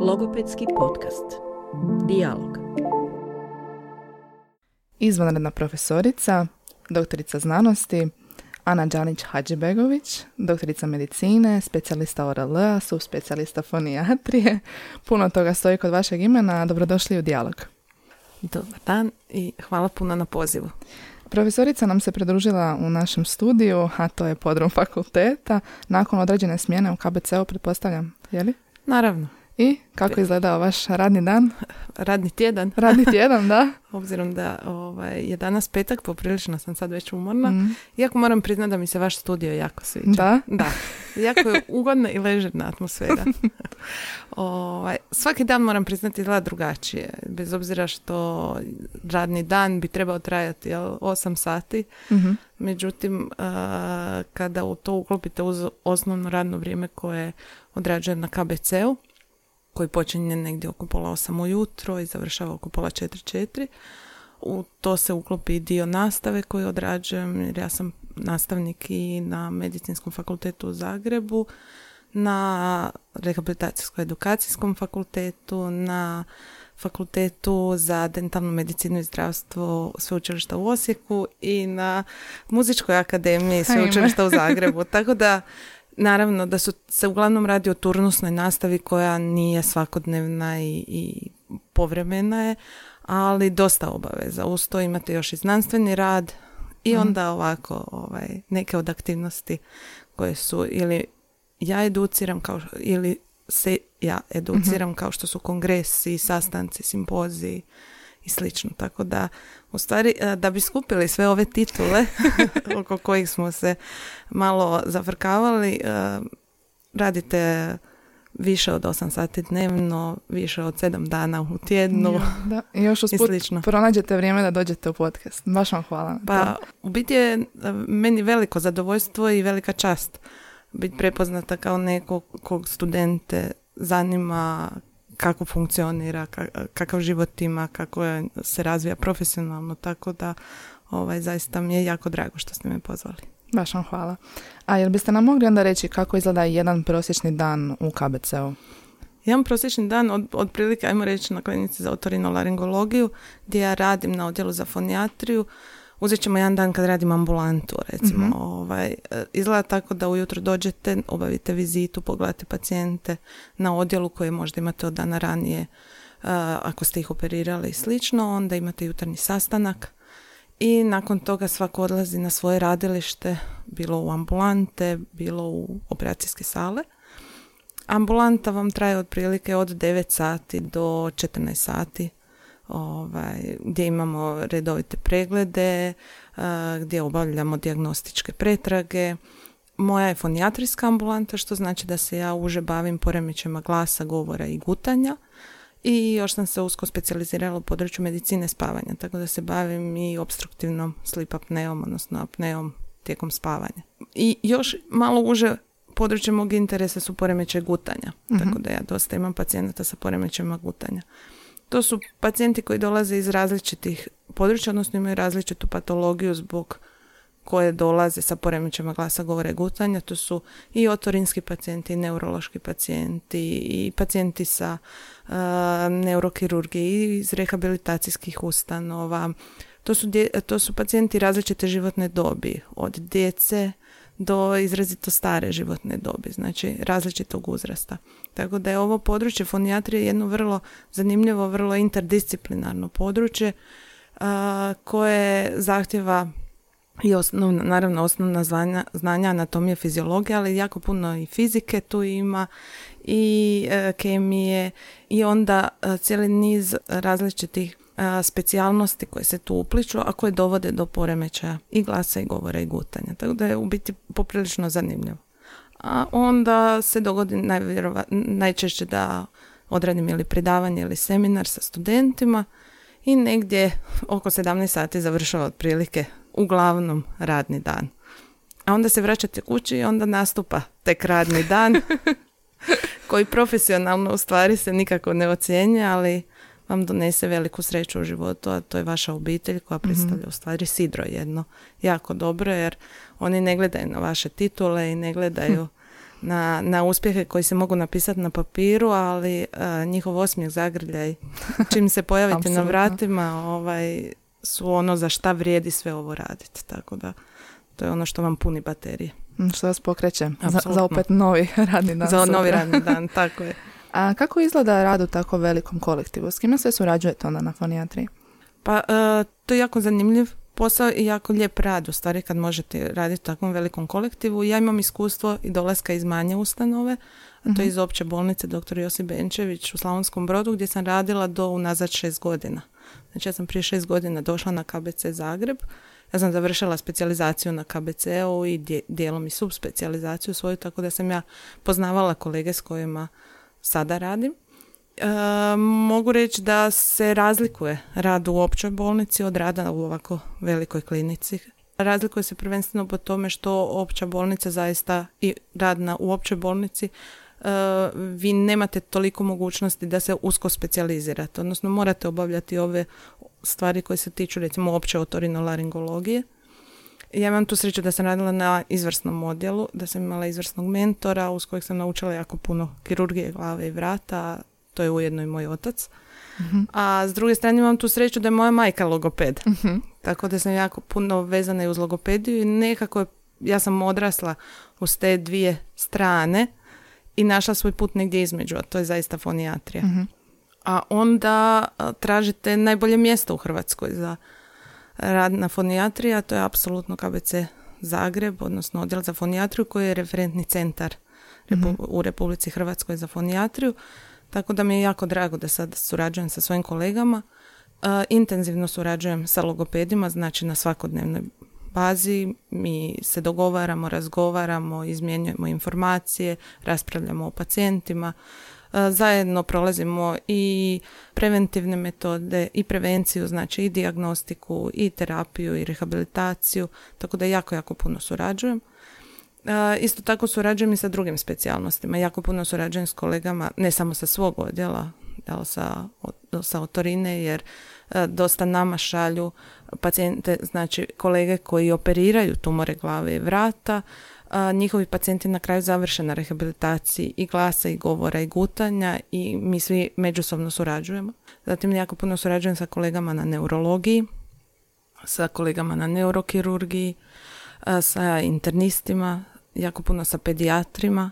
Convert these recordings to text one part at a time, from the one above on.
Logopedski podcast. Dialog. Izvanredna profesorica, doktorica znanosti, Ana Đanić Hadžibegović, doktorica medicine, specijalista ORL-a, subspecijalista fonijatrije. Puno toga stoji kod vašeg imena. Dobrodošli u dijalog. Dobar dan i hvala puno na pozivu. Profesorica nam se pridružila u našem studiju, a to je podrum fakulteta, nakon određene smjene u KBC-u, pretpostavljam, je li? Naravno. I kako izgledao vaš radni dan? Radni tjedan. Radni tjedan, da. Obzirom da ovaj, je danas petak, poprilično sam sad već umorna. Mm. Iako moram priznati da mi se vaš studio jako sviđa. Da? Da. Jako je ugodna i ležerna atmosfera. ovaj, svaki dan moram priznati izgleda drugačije. Bez obzira što radni dan bi trebao trajati jel, 8 sati. Mhm. Međutim, a, kada u to uklopite uz osnovno radno vrijeme koje odrađuje na KBC-u, koji počinje negdje oko pola osam ujutro i završava oko pola četiri četiri. U to se uklopi dio nastave koju odrađujem, jer ja sam nastavnik i na Medicinskom fakultetu u Zagrebu, na rehabilitacijsko-edukacijskom fakultetu, na fakultetu za dentalnu medicinu i zdravstvo sveučilišta u Osijeku i na muzičkoj akademiji sveučilišta u Zagrebu. Tako da Naravno da su se uglavnom radi o turnusnoj nastavi koja nije svakodnevna i, i povremena je, ali dosta obaveza. Uz to imate još i znanstveni rad i Mhm. onda ovako ovaj, neke od aktivnosti koje su ili ja educiram kao ili se ja educiram Mhm. kao što su kongresi, sastanci, simpoziji i slično. Tako da, u stvari, e, da bi skupili sve ove titule oko kojih smo se malo zafrkavali, e, radite više od 8 sati dnevno, više od 7 dana u tjednu Ja, da. I još i usput slično. pronađete vrijeme da dođete u podcast. Baš vam hvala. Pa, u biti je e, meni veliko zadovoljstvo i velika čast biti prepoznata kao neko kog studente zanima kako funkcionira, ka- kakav život ima, kako je, se razvija profesionalno, tako da ovaj, zaista mi je jako drago što ste me pozvali. Baš vam hvala. A jel biste nam mogli onda reći kako izgleda jedan prosječni dan u KBC-u? Jedan prosječni dan od, otprilike, ajmo reći, na klinici za otorinolaringologiju, gdje ja radim na odjelu za fonijatriju, uzet ćemo jedan dan kad radim ambulantu, recimo. Mhm. ovaj, e, izgleda tako da ujutro dođete, obavite vizitu, pogledate pacijente na odjelu koje možda imate od dana ranije, e, ako ste ih operirali i slično, onda imate jutarnji sastanak i nakon toga svako odlazi na svoje radilište, bilo u ambulante, bilo u operacijske sale. Ambulanta vam traje otprilike od 9 sati do 14 sati ovaj, gdje imamo redovite preglede, a, gdje obavljamo dijagnostičke pretrage. Moja je fonijatrijska ambulanta, što znači da se ja uže bavim poremećajima glasa, govora i gutanja. I još sam se usko specijalizirala u području medicine spavanja, tako da se bavim i obstruktivnom sleep apneom, odnosno apneom tijekom spavanja. I još malo uže područje mog interesa su poremećaj gutanja, tako da ja dosta imam pacijenata sa poremećajima gutanja. To su pacijenti koji dolaze iz različitih područja, odnosno imaju različitu patologiju zbog koje dolaze sa poremećajima glasa, govora i gutanja. To su i otorinski pacijenti, i neurološki pacijenti, i pacijenti sa uh, neurokirurgije, iz rehabilitacijskih ustanova. To su, to su pacijenti različite životne dobi, od djece do izrazito stare životne dobi, znači različitog uzrasta. Tako da je ovo područje fonijatrije jedno vrlo zanimljivo, vrlo interdisciplinarno područje a, koje zahtjeva i osnovna, naravno osnovna znanja, znanja anatomije, fiziologije, ali jako puno i fizike tu ima i e, kemije i onda e, cijeli niz različitih specijalnosti koje se tu upliču, a koje dovode do poremećaja i glasa i govora i gutanja. Tako da je u biti poprilično zanimljivo. A onda se dogodi najvjerova, najčešće da odradim ili predavanje ili seminar sa studentima i negdje oko 17 sati završava otprilike uglavnom radni dan. A onda se vraćate kući i onda nastupa tek radni dan koji profesionalno u stvari se nikako ne ocjenjuje, ali vam donese veliku sreću u životu, a to je vaša obitelj koja predstavlja u stvari sidro jedno jako dobro, jer oni ne gledaju na vaše titule i ne gledaju na, na uspjehe koji se mogu napisati na papiru, ali uh, njihov osmijeh zagrljaj, čim se pojavite na vratima, ovaj, su ono za šta vrijedi sve ovo raditi. Tako da, to je ono što vam puni baterije. Što vas pokreće za, za opet novi radni dan. za novi radni dan, tako je. A kako izgleda rad u tako velikom kolektivu? S kime sve surađujete onda na fonijatriji? Pa e, to je jako zanimljiv posao i jako lijep rad u stvari kad možete raditi u takvom velikom kolektivu. Ja imam iskustvo i dolaska iz manje ustanove, a to je iz opće bolnice dr. Josip Benčević u Slavonskom brodu gdje sam radila do unazad šest godina. Znači ja sam prije šest godina došla na KBC Zagreb. Ja sam završila specijalizaciju na KBC-u i dijelom i subspecijalizaciju svoju, tako da sam ja poznavala kolege s kojima sada radim. E, mogu reći da se razlikuje rad u općoj bolnici od rada u ovako velikoj klinici. Razlikuje se prvenstveno po tome što opća bolnica zaista i rad na, u općoj bolnici e, vi nemate toliko mogućnosti da se usko specijalizirate, odnosno morate obavljati ove stvari koje se tiču recimo opće otorinolaringologije. Ja imam tu sreću da sam radila na izvrsnom odjelu, da sam imala izvrsnog mentora uz kojeg sam naučila jako puno kirurgije glave i vrata, to je ujedno i moj otac. A s druge strane imam tu sreću da je moja majka logoped. Tako da sam jako puno vezana i uz logopediju i nekako je, ja sam odrasla uz te dvije strane i našla svoj put negdje između, a to je zaista fonijatrija. A onda tražite najbolje mjesto u Hrvatskoj za rad na fonijatriji, a to je apsolutno KBC Zagreb, odnosno odjel za fonijatriju koji je referentni centar Repu- u Republici Hrvatskoj za fonijatriju. Tako da mi je jako drago da sad surađujem sa svojim kolegama. E, intenzivno surađujem sa logopedima, znači na svakodnevnoj bazi. Mi se dogovaramo, razgovaramo, izmjenjujemo informacije, raspravljamo o pacijentima. E, Zajedno prolazimo i preventivne metode i prevenciju, znači i dijagnostiku i terapiju i rehabilitaciju, tako da jako, jako puno surađujem. E, Isto tako surađujem i sa drugim specijalnostima. Jako puno surađujem s kolegama, ne samo sa svog odjela, jel, sa, sa otorine, jer e, dosta nama šalju pacijente, znači kolege koji operiraju tumore glave i vrata, a, njihovi pacijenti na kraju završe na rehabilitaciji i glasa i govora i gutanja i mi svi međusobno surađujemo. Zatim jako puno surađujem sa kolegama na neurologiji, sa kolegama na neurokirurgiji, a, sa internistima, jako puno sa pedijatrima,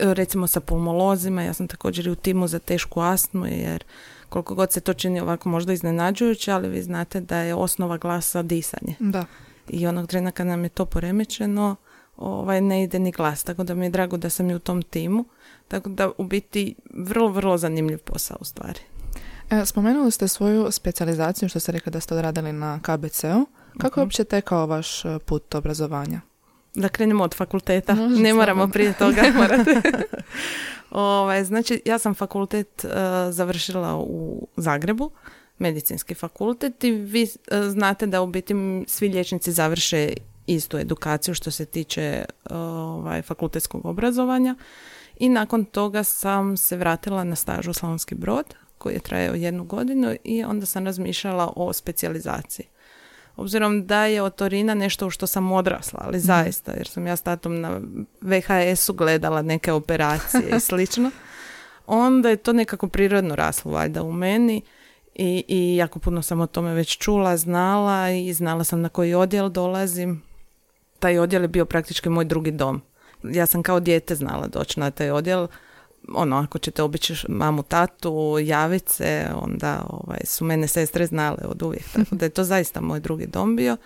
E, recimo sa pulmolozima, ja sam također i u timu za tešku astmu jer koliko god se to čini ovako možda iznenađujuće, ali vi znate da je osnova glasa disanje. Da. I onog trena kad nam je to poremećeno, ovaj, ne ide ni glas, tako da mi je drago da sam i u tom timu. Tako da u biti vrlo, vrlo zanimljiv posao u stvari. E, spomenuli ste svoju specijalizaciju, što ste rekli da ste odradili na KBC-u. Kako je uopće tekao vaš e, put obrazovanja? Da krenemo od fakulteta, ne moramo prije toga. morate. ovaj, znači, ja sam fakultet e, završila u Zagrebu, medicinski fakultet i vi e, znate da u biti svi liječnici završe istu edukaciju što se tiče ovaj, fakultetskog obrazovanja i nakon toga sam se vratila na staž u Slavonski brod koji je trajao jednu godinu i onda sam razmišljala o specijalizaciji. Obzirom da je otorina nešto u što sam odrasla, ali zaista, jer sam ja s tatom na VHS-u gledala neke operacije i slično, onda je to nekako prirodno raslo valjda u meni i, i jako puno sam o tome već čula, znala i znala sam na koji odjel dolazim. Taj odjel je bio praktički moj drugi dom. Ja sam kao dijete znala doći na taj odjel. Ono, ako ćete obići mamu, tatu, javit se, onda ovaj, su mene sestre znale od uvijek. Tako da je to zaista moj drugi dom bio.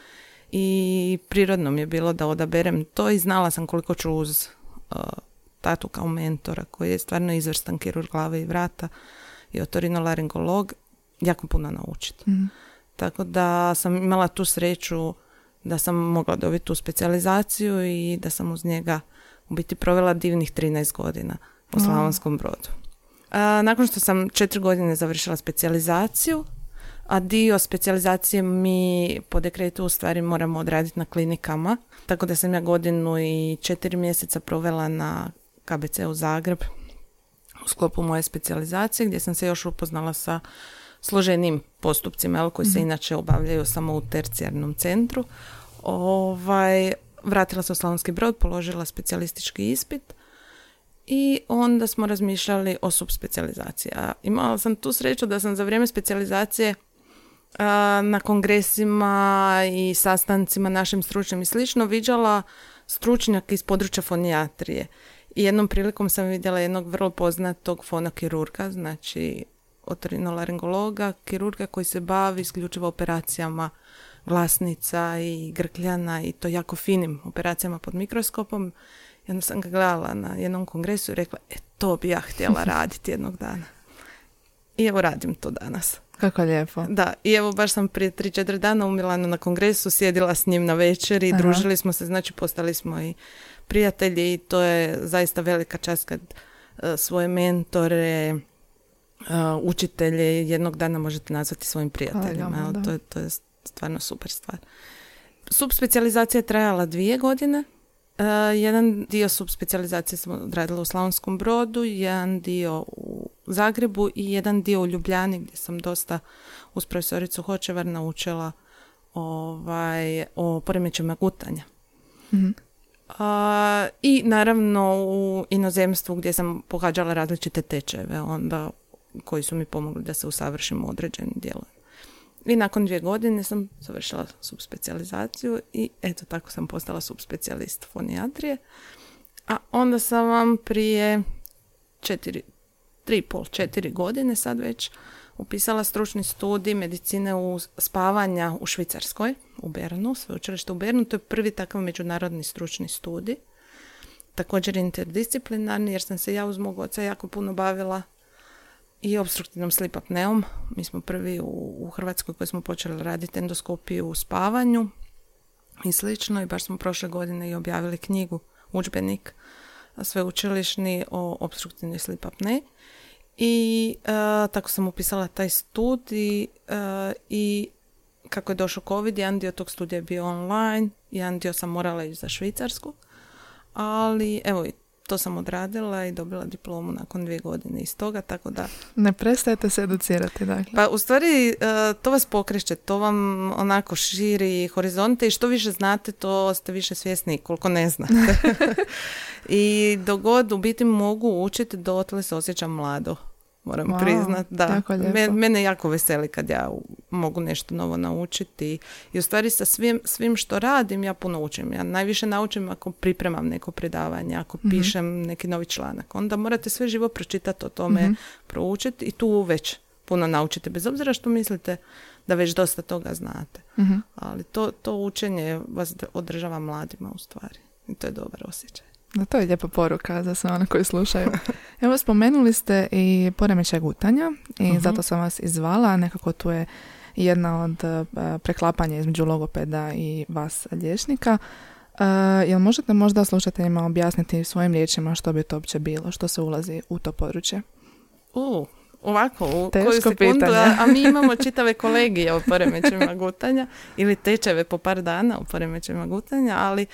I prirodno mi je bilo da odaberem to i znala sam koliko ću uz uh, tatu kao mentora koji je stvarno izvrstan kirurg glave i vrata i otorinolaringolog jako puno naučiti. Tako da sam imala tu sreću da sam mogla dobiti tu specijalizaciju i da sam uz njega u biti provela divnih 13 godina u Slavonskom brodu. A, nakon što sam četiri godine završila specijalizaciju, a dio specijalizacije mi po dekretu u stvari moramo odraditi na klinikama, tako da sam ja godinu i četiri mjeseca provela na KBC u Zagreb u sklopu moje specijalizacije gdje sam se još upoznala sa složenim postupcima jel, koji se inače obavljaju samo u tercijarnom centru. Ovaj, vratila se u Slavonski brod, položila specijalistički ispit i onda smo razmišljali o subspecijalizaciji. Imala sam tu sreću da sam za vrijeme specijalizacije na kongresima i sastancima našim stručnim i slično viđala stručnjaka iz područja fonijatrije. I jednom prilikom sam vidjela jednog vrlo poznatog fonokirurga, znači otorinolaringologa, kirurga koji se bavi isključivo operacijama glasnica i grkljana i to jako finim operacijama pod mikroskopom. Onda sam ga gledala na jednom kongresu i rekla, e, to bi ja htjela raditi jednog dana. I evo radim to danas. Kako lijepo. Da, i evo baš sam prije 3-4 dana u Milanu na kongresu, sjedila s njim na večer i družili smo se, znači postali smo i prijatelji i to je zaista velika čast kad e, svoje mentore, uh, učitelje jednog dana možete nazvati svojim prijateljima. to, je, to je stvarno super stvar. Subspecijalizacija je trajala dvije godine. Uh, jedan dio subspecijalizacije smo odradila u Slavonskom brodu, jedan dio u Zagrebu i jedan dio u Ljubljani gdje sam dosta uz profesoricu Hočevar naučila ovaj, o poremećima gutanja. mm I naravno u inozemstvu gdje sam pohađala različite tečajeve onda koji su mi pomogli da se usavršim u određenim dijelovima. I nakon dvije godine sam završila subspecijalizaciju i eto tako sam postala subspecijalist fonijatrije. A onda sam vam prije četiri, tri pol, četiri godine sad već upisala stručni studij medicine u spavanja u Švicarskoj, u Bernu, sveučilište u Bernu. To je prvi takav međunarodni stručni studij. Također interdisciplinarni jer sam se ja uz mog oca jako puno bavila i obstruktivnom slip apneom. Mi smo prvi u, u Hrvatskoj koji smo počeli raditi endoskopiju u spavanju i slično i baš smo prošle godine i objavili knjigu, udžbenik sveučilišni o obstruktivnoj slip apne. I uh, tako sam upisala taj studij uh, i kako je došao COVID, jedan dio tog studija je bio online, jedan dio sam morala ići za Švicarsku, ali evo to sam odradila i dobila diplomu nakon dvije godine iz toga, tako da... Ne prestajete se educirati, dakle. Pa u stvari e, to vas pokreće, to vam onako širi horizonte i što više znate, to ste više svjesni koliko ne znate. I dogod u biti mogu učiti, dotle se osjećam mlado moram wow, priznat. Da, mene jako veseli kad ja mogu nešto novo naučiti i u stvari sa svim, svim što radim ja puno učim. Ja najviše naučim ako pripremam neko predavanje, ako mm pišem neki novi članak. Onda morate sve živo pročitati o tome, mm proučiti i tu već puno naučite, bez obzira što mislite da već dosta toga znate. Mhm. Ali to, to učenje vas održava mladima u stvari. I to je dobar osjećaj. Da, to je lijepa poruka za sve one koji slušaju. Evo, spomenuli ste i poremećaj gutanja i uh zato sam vas izvala. Nekako tu je jedna od uh, preklapanja između logopeda i vas liječnika. Uh, jel možete možda slušateljima objasniti svojim riječima što bi to uopće bilo, što se ulazi u to područje? U, ovako, u Teško koju sekundu, a, a mi imamo čitave kolegije o poremećajima gutanja ili tečeve po par dana o poremećajima gutanja, ali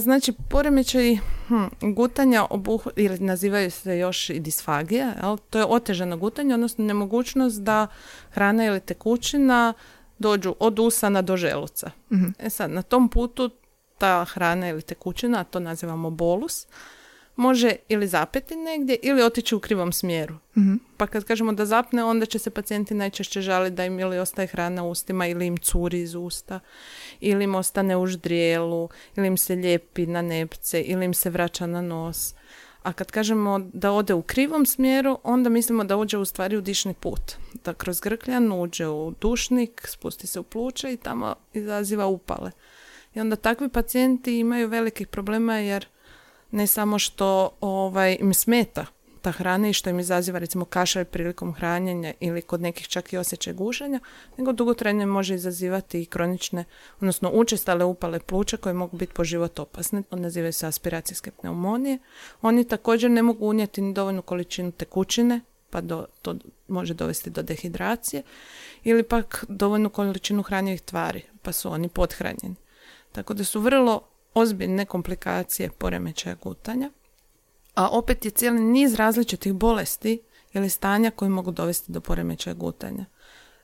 znači, poremećaj hm, gutanja obuh, ili nazivaju se još i disfagija, jel? to je otežano gutanje, odnosno nemogućnost da hrana ili tekućina dođu od usana do želuca. mm E sad, na tom putu ta hrana ili tekućina, to nazivamo bolus, može ili zapeti negdje ili otići u krivom smjeru. mm Pa kad kažemo da zapne, onda će se pacijenti najčešće žaliti da im ili ostaje hrana u ustima ili im curi iz usta ili im ostane u ždrijelu ili im se lijepi na nepce ili im se vraća na nos. A kad kažemo da ode u krivom smjeru, onda mislimo da uđe u stvari u dišni put. Da kroz grkljan uđe u dušnik, spusti se u pluće i tamo izaziva upale. I onda takvi pacijenti imaju velikih problema jer ne samo što ovaj, im smeta ta hrana i što im izaziva recimo kašalj prilikom hranjenja ili kod nekih čak i osjećaj gušenja, nego dugotrajne može izazivati i kronične, odnosno učestale upale pluća koje mogu biti po život opasne. Nazivaju se aspiracijske pneumonije. Oni također ne mogu unijeti ni dovoljnu količinu tekućine, pa do, to može dovesti do dehidracije, ili pak dovoljnu količinu hranjivih tvari, pa su oni pothranjeni. Tako da su vrlo ozbiljne komplikacije poremećaja gutanja, a opet je cijeli niz različitih bolesti ili stanja koji mogu dovesti do poremećaja gutanja.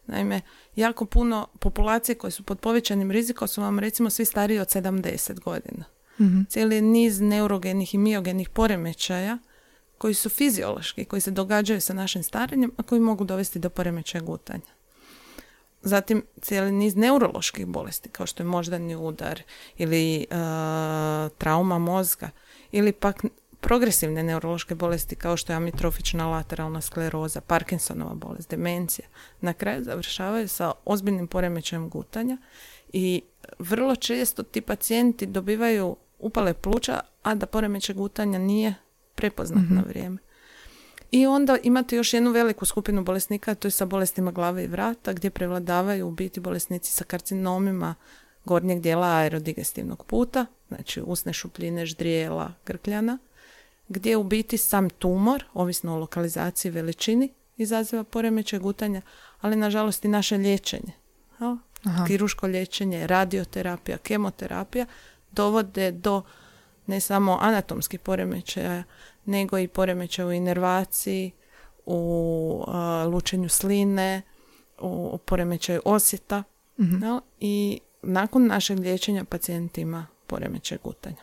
Naime, jako puno populacije koje su pod povećanim rizikom su vam recimo svi stariji od 70 godina. Mhm. cijeli niz neurogenih i miogenih poremećaja koji su fiziološki, koji se događaju sa našim starenjem, a koji mogu dovesti do poremećaja gutanja. Zatim cijeli niz neuroloških bolesti, kao što je moždani udar ili e, trauma mozga, ili pak progresivne neurološke bolesti kao što je amitrofična lateralna skleroza, Parkinsonova bolest, demencija, na kraju završavaju sa ozbiljnim poremećajem gutanja i vrlo često ti pacijenti dobivaju upale pluća, a da poremećaj gutanja nije prepoznat na vrijeme. I onda imate još jednu veliku skupinu bolesnika, to je sa bolestima glave i vrata, gdje prevladavaju u biti bolesnici sa karcinomima gornjeg dijela aerodigestivnog puta, znači usne šupljine, ždrijela, grkljana, gdje u biti sam tumor, ovisno o lokalizaciji i veličini, izaziva poremećaj gutanja, ali nažalost i naše liječenje. Aha. Kiruško liječenje, radioterapija, kemoterapija dovode do ne samo anatomskih poremećaja, nego i poremećaja u inervaciji, u a, lučenju sline, u poremećaju osjeta. Mhm. jel? I nakon našeg liječenja pacijent ima poremećaj gutanja.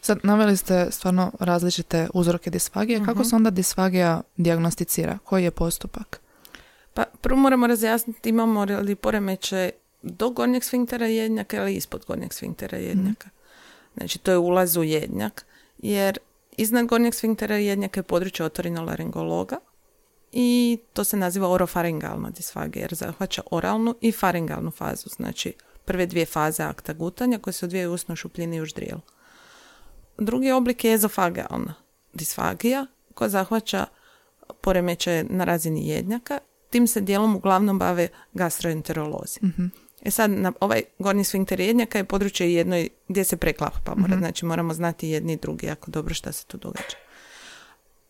Sad, naveli ste stvarno različite uzroke disfagije. Kako Mhm. se onda disfagija dijagnosticira? Koji je postupak? Pa prvo moramo razjasniti imamo li poremećaj do gornjeg sfinktera jednjaka ili ispod gornjeg sfinktera jednjaka. Znači to je ulaz u jednjak, jer iznad gornjeg sfinktera jednjaka je područje otorinolaringologa i to se naziva orofaringalna disfagija jer zahvaća oralnu i faringalnu fazu, znači prve dvije faze akta gutanja koje se odvijaju u usnoj šupljini i u ždrijelu. Drugi oblik je ezofagealna disfagija koja zahvaća poremećaje na razini jednjaka. Tim se dijelom uglavnom bave gastroenterolozi. E sad, na ovaj gornji sfinkter jednjaka je područje jedno i- gdje se preklapa, mora, znači moramo znati jedni i drugi jako dobro šta se tu događa.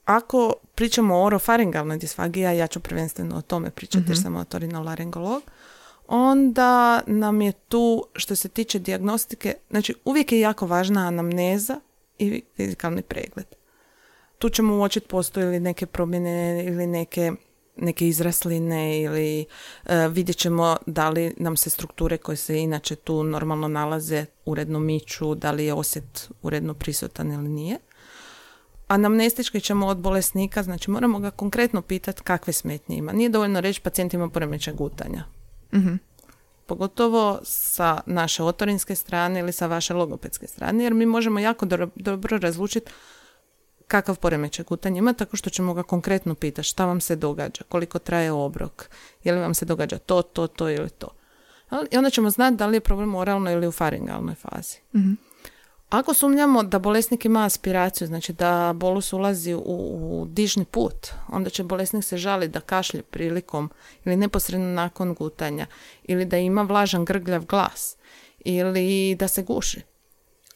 Ako pričamo o orofaringalnoj disfagiji, a ja ću prvenstveno o tome pričati jer sam otorinolaringolog, onda nam je tu što se tiče dijagnostike, znači uvijek je jako važna anamneza i fizikalni pregled. Tu ćemo uočiti postoje li neke promjene ili neke neke izrasline ili e, vidjet ćemo da li nam se strukture koje se inače tu normalno nalaze uredno miču, da li je osjet uredno prisutan ili nije. Anamnestički ćemo od bolesnika, znači moramo ga konkretno pitati kakve smetnje ima. Nije dovoljno reći pacijent ima poremećaj gutanja. Mhm. Pogotovo sa naše otorinske strane ili sa vaše logopedske strane, jer mi možemo jako dobro, dobro razlučiti kakav poremećaj gutanja ima, tako što ćemo ga konkretno pitati šta vam se događa, koliko traje obrok, je li vam se događa to, to, to ili to. I onda ćemo znati da li je problem u oralnoj ili u faringalnoj fazi. Ako sumnjamo da bolesnik ima aspiraciju, znači da bolus ulazi u, u dižni put, onda će bolesnik se žaliti da kašlje prilikom ili neposredno nakon gutanja, ili da ima vlažan grgljav glas, ili da se guši.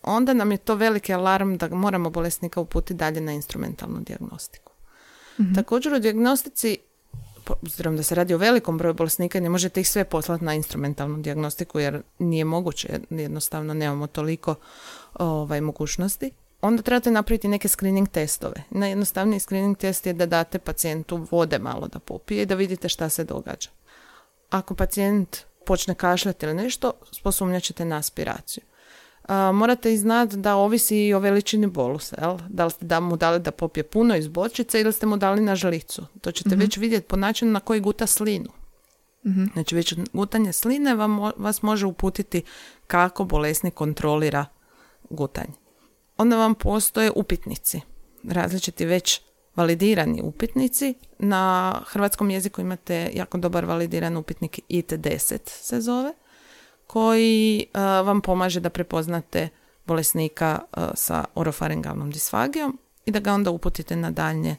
Onda nam je to veliki alarm da moramo bolesnika uputiti dalje na instrumentalnu dijagnostiku. Također u dijagnostici obzirom da se radi o velikom broju bolesnika, ne možete ih sve poslati na instrumentalnu dijagnostiku jer nije moguće, jednostavno nemamo toliko ovaj, mogućnosti. Onda trebate napraviti neke screening testove. Najjednostavniji screening test je da date pacijentu vode malo da popije i da vidite šta se događa. Ako pacijent počne kašljati ili nešto, posumnjat ćete na aspiraciju. A, morate i znati da ovisi i o veličini bolusa, jel? Da li ste da mu dali da popije puno iz bočice ili ste mu dali na žlicu. To ćete već vidjeti po načinu na koji guta slinu. Znači već gutanje sline vam, vas može uputiti kako bolesnik kontrolira gutanje. Onda vam postoje upitnici, različiti već validirani upitnici. Na hrvatskom jeziku imate jako dobar validiran upitnik IT10 se zove, koji a, vam pomaže da prepoznate bolesnika a, sa orofaringalnom disfagijom i da ga onda uputite na daljnje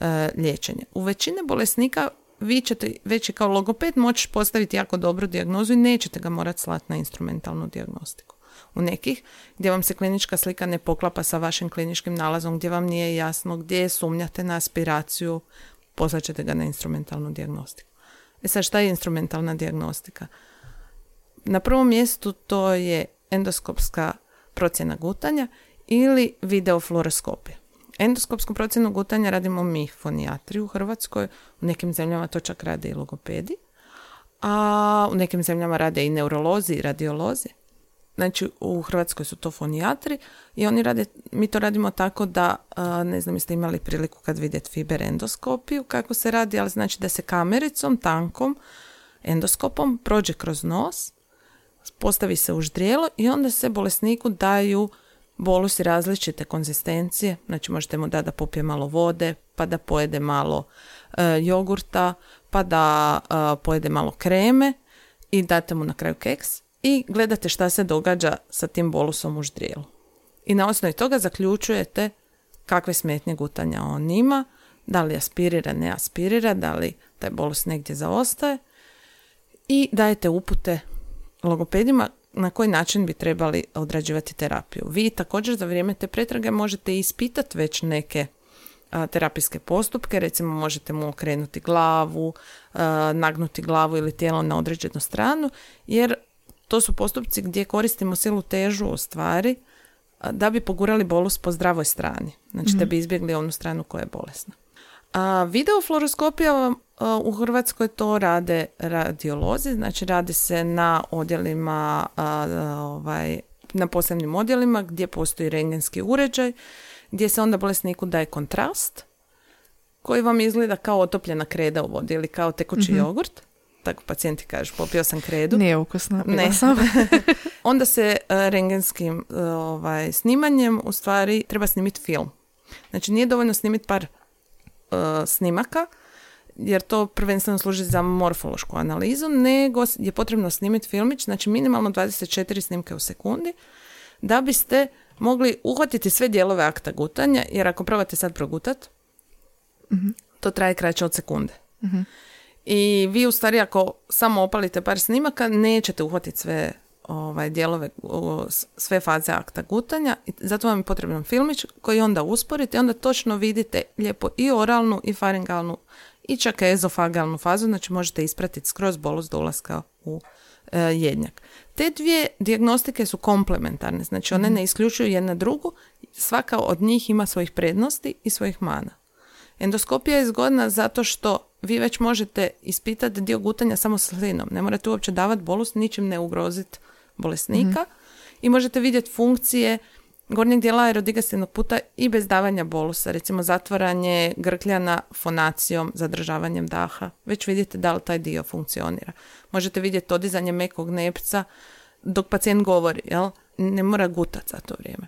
e, liječenje. U većini bolesnika vi ćete već kao logoped moći postaviti jako dobru dijagnozu i nećete ga morati slati na instrumentalnu dijagnostiku. U nekih gdje vam se klinička slika ne poklapa sa vašim kliničkim nalazom, gdje vam nije jasno gdje sumnjate na aspiraciju, poslat ćete ga na instrumentalnu dijagnostiku. E sad šta je instrumentalna dijagnostika? Na prvom mjestu to je endoskopska procjena gutanja ili videofluoroskopija. Endoskopsku procjenu gutanja radimo mi fonijatri u Hrvatskoj, u nekim zemljama to čak rade i logopedi, a u nekim zemljama rade i neurolozi i radiolozi. Znači u Hrvatskoj su to fonijatri i oni rade, mi to radimo tako da, ne znam jeste imali priliku kad vidjeti fiber endoskopiju kako se radi, ali znači da se kamericom, tankom, endoskopom prođe kroz nos, postavi se u ždrijelo i onda se bolesniku daju bolusi različite konzistencije, znači možete mu dati da popije malo vode, pa da pojede malo e, jogurta, pa da e, pojede malo kreme i date mu na kraju keks i gledate šta se događa sa tim bolusom u ždrijelu. I na osnovi toga zaključujete kakve smetnje gutanja on ima, da li aspirira, ne aspirira, da li taj bolus negdje zaostaje i dajete upute logopedima na koji način bi trebali odrađivati terapiju. Vi također za vrijeme te pretrage možete ispitati već neke terapijske postupke, recimo možete mu okrenuti glavu, nagnuti glavu ili tijelo na određenu stranu, jer to su postupci gdje koristimo silu težu u stvari da bi pogurali bolus po zdravoj strani, znači da mhm. bi izbjegli onu stranu koja je bolesna. A videofluoroskopija u Hrvatskoj to rade radiolozi, znači radi se na odjelima, ovaj, na posebnim odjelima gdje postoji rengenski uređaj, gdje se onda bolesniku daje kontrast, koji vam izgleda kao otopljena kreda u vodi ili kao tekući mm jogurt. Tako pacijenti kažu, popio sam kredu. Nije ukusno, ne. sam. onda se uh, rengenskim ovaj, snimanjem u stvari treba snimiti film. Znači nije dovoljno snimiti par E, snimaka, jer to prvenstveno služi za morfološku analizu, nego je potrebno snimiti filmić, znači minimalno 24 snimke u sekundi, da biste mogli uhvatiti sve dijelove akta gutanja, jer ako probate sad progutat, mm to traje kraće od sekunde. mm I vi u stvari ako samo opalite par snimaka, nećete uhvatiti sve ovaj, dijelove, sve faze akta gutanja. I zato vam je potreban filmić koji onda usporite i onda točno vidite lijepo i oralnu i faringalnu i čak ezofagalnu fazu, znači možete ispratiti skroz bolest do ulaska u e, jednjak. Te dvije dijagnostike su komplementarne, znači one mhm. ne isključuju jedna drugu, svaka od njih ima svojih prednosti i svojih mana. Endoskopija je zgodna zato što vi već možete ispitati dio gutanja samo slinom. Ne morate uopće davati bolus, ničim ne ugroziti bolesnika i možete vidjeti funkcije gornjeg dijela aerodigestivnog puta i bez davanja bolusa, recimo zatvaranje grkljana fonacijom, zadržavanjem daha. Već vidite da li taj dio funkcionira. Možete vidjeti odizanje mekog nepca dok pacijent govori, jel? ne mora gutati za to vrijeme.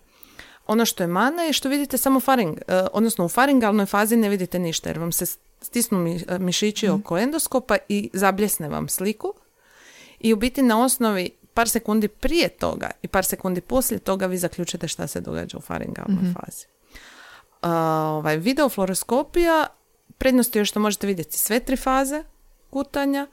Ono što je mana je što vidite samo faring, e, odnosno u faringalnoj fazi ne vidite ništa jer vam se stisnu mišići mhm. oko endoskopa i zabljesne vam sliku i u biti na osnovi par sekundi prije toga i par sekundi poslije toga vi zaključite šta se događa u faringalnoj mm fazi. Uh, ovaj, videofluoroskopija, prednost je što možete vidjeti sve tri faze kutanja,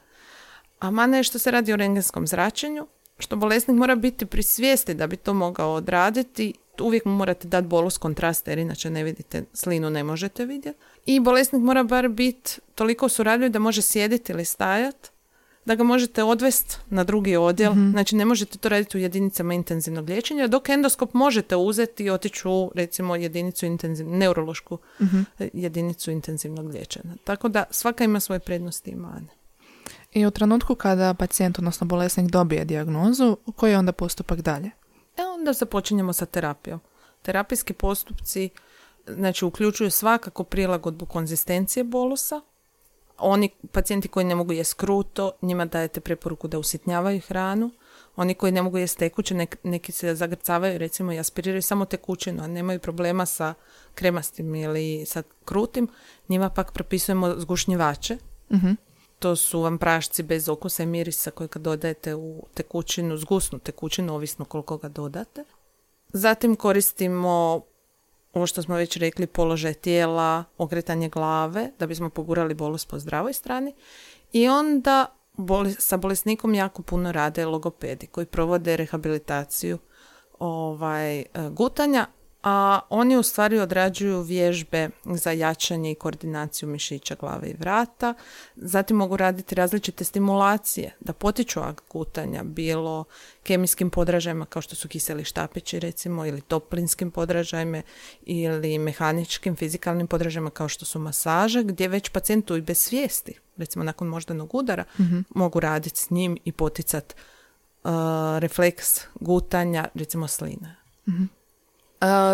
a mana je što se radi o rengenskom zračenju, što bolesnik mora biti pri svijesti da bi to mogao odraditi. Uvijek mu morate dati bolus kontrasta jer inače ne vidite slinu, ne možete vidjeti. I bolesnik mora bar biti toliko suradljiv da može sjediti ili stajati da ga možete odvesti na drugi odjel. mm Znači ne možete to raditi u jedinicama intenzivnog liječenja, dok endoskop možete uzeti i otići u recimo jedinicu intenzivnog, neurološku mhm. jedinicu intenzivnog liječenja. Tako da svaka ima svoje prednosti i mane. I u trenutku kada pacijent, odnosno bolesnik dobije dijagnozu, koji je onda postupak dalje? E onda započinjemo sa terapijom. Terapijski postupci znači uključuju svakako prilagodbu konzistencije bolusa, oni pacijenti koji ne mogu jest kruto, njima dajete preporuku da usitnjavaju hranu. Oni koji ne mogu jest tekuće, neki se zagrcavaju recimo i aspiriraju samo tekućinu, a nemaju problema sa kremastim ili sa krutim, njima pak propisujemo zgušnjivače. uh To su vam prašci bez okusa i mirisa koje kad dodajete u tekućinu, zgusnu tekućinu, ovisno koliko ga dodate. Zatim koristimo ovo što smo već rekli, položaj tijela, okretanje glave, da bismo pogurali bolest po zdravoj strani. I onda sa bolesnikom jako puno rade logopedi koji provode rehabilitaciju ovaj, e, gutanja, a oni u stvari odrađuju vježbe za jačanje i koordinaciju mišića glave i vrata. Zatim mogu raditi različite stimulacije da potiču akt gutanja, bilo kemijskim podražajima kao što su kiseli štapići recimo ili toplinskim podražajima ili mehaničkim fizikalnim podražajima kao što su masaže gdje već pacijentu i bez svijesti recimo nakon moždanog udara mhm. mogu raditi s njim i poticati refleks gutanja, recimo sline. A,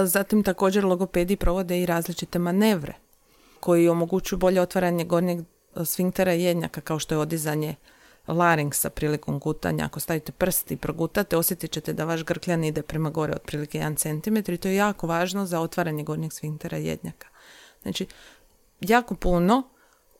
zatim također logopedi provode i različite manevre koji omogućuju bolje otvaranje gornjeg sfinktera jednjaka kao što je odizanje laringsa prilikom gutanja. Ako stavite prst i progutate, osjetit ćete da vaš grkljan ide prema gore otprilike 1 cm i to je jako važno za otvaranje gornjeg sfinktera jednjaka. Znači, jako puno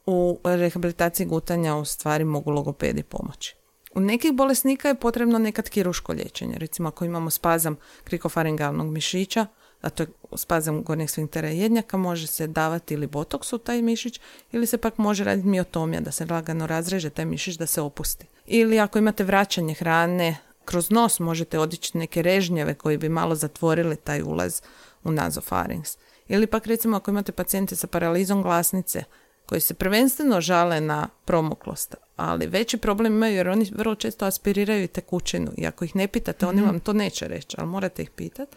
u rehabilitaciji gutanja u stvari mogu logopedi pomoći. U nekih bolesnika je potrebno nekad kiruško liječenje. Recimo ako imamo spazam krikofaringalnog mišića, a to je spazam gornjeg sfinktera jednjaka, može se davati ili botoks u taj mišić ili se pak može raditi miotomija, da se lagano razreže taj mišić da se opusti. Ili ako imate vraćanje hrane kroz nos, možete odići neke režnjeve koji bi malo zatvorili taj ulaz u nazofarinks. Ili pak recimo ako imate pacijente sa paralizom glasnice, koji se prvenstveno žale na promuklost, ali veći problem imaju jer oni vrlo često aspiriraju tekućinu i ako ih ne pitate, oni vam to neće reći, ali morate ih pitati.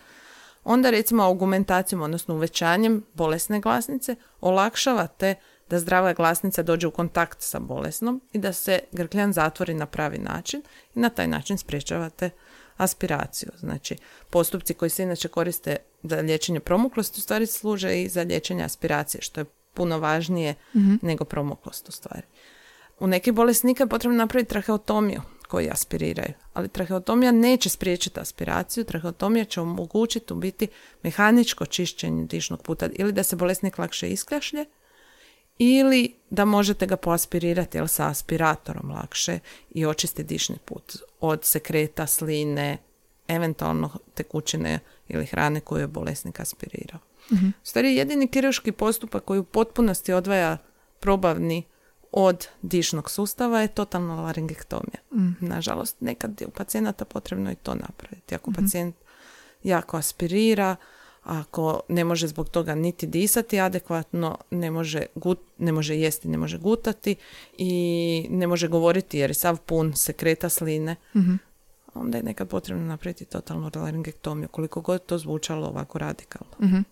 Onda recimo augmentacijom, odnosno uvećanjem bolesne glasnice, olakšavate da zdrava glasnica dođe u kontakt sa bolesnom i da se grkljan zatvori na pravi način i na taj način sprječavate aspiraciju. Znači, postupci koji se inače koriste za liječenje promuklosti u stvari služe i za liječenje aspiracije, što je puno važnije nego promuklost u stvari. U nekih bolesnika je potrebno napraviti traheotomiju koji aspiriraju, ali traheotomija neće spriječiti aspiraciju, traheotomija će omogućiti u biti mehaničko čišćenje dišnog puta ili da se bolesnik lakše iskljašlje ili da možete ga poaspirirati jel, sa aspiratorom lakše i očistiti dišni put od sekreta, sline, eventualno tekućine ili hrane koju je bolesnik aspirirao. mm Stvari jedini kirurški postupak koji u potpunosti odvaja probavni od dišnog sustava je totalna laringektomija. Mm. Nažalost, nekad je u pacijenata potrebno i to napraviti. Ako mhm. pacijent jako aspirira, ako ne može zbog toga niti disati adekvatno, ne može, gut, ne može jesti, ne može gutati i ne može govoriti jer je sav pun sekreta sline, mm onda je nekad potrebno napraviti totalnu laringektomiju, koliko god to zvučalo ovako radikalno. mm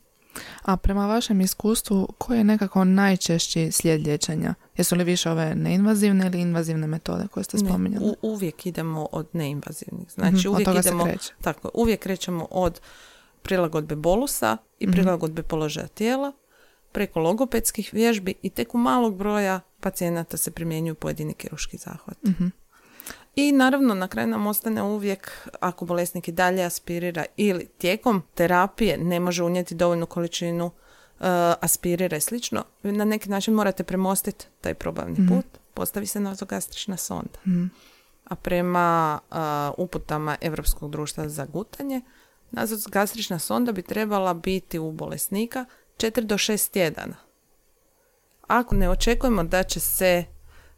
A prema vašem iskustvu, koji je nekako najčešći slijed liječenja? Jesu li više ove neinvazivne ili invazivne metode koje ste spominjali? Ne, uvijek idemo od neinvazivnih. Znači, mm uvijek idemo, Tako, uvijek krećemo od prilagodbe bolusa i mm prilagodbe položaja tijela preko logopedskih vježbi i tek u malog broja pacijenata se primjenjuju pojedini kiruški zahvat. mm I naravno na kraju nam ostane uvijek ako bolesnik i dalje aspirira ili tijekom terapije ne može unijeti dovoljnu količinu uh, aspirira i slično, na neki način morate premostiti taj probavni mhm. put, postavi se nazogastrična sonda. mm A prema uh, uputama Europskog društva za gutanje, nazogastrična sonda bi trebala biti u bolesnika 4 do 6 tjedana. Ako ne očekujemo da će se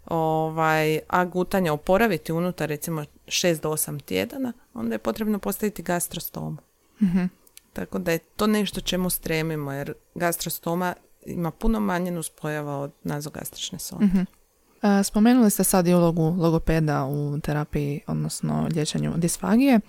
ovaj, a gutanje oporaviti unutar recimo 6 do 8 tjedana, onda je potrebno postaviti gastrostomu. mm Tako da je to nešto čemu stremimo, jer gastrostoma ima puno manje nuspojava od nazogastrične sonde. mm Spomenuli ste sad i ulogu logopeda u terapiji, odnosno liječenju disfagije.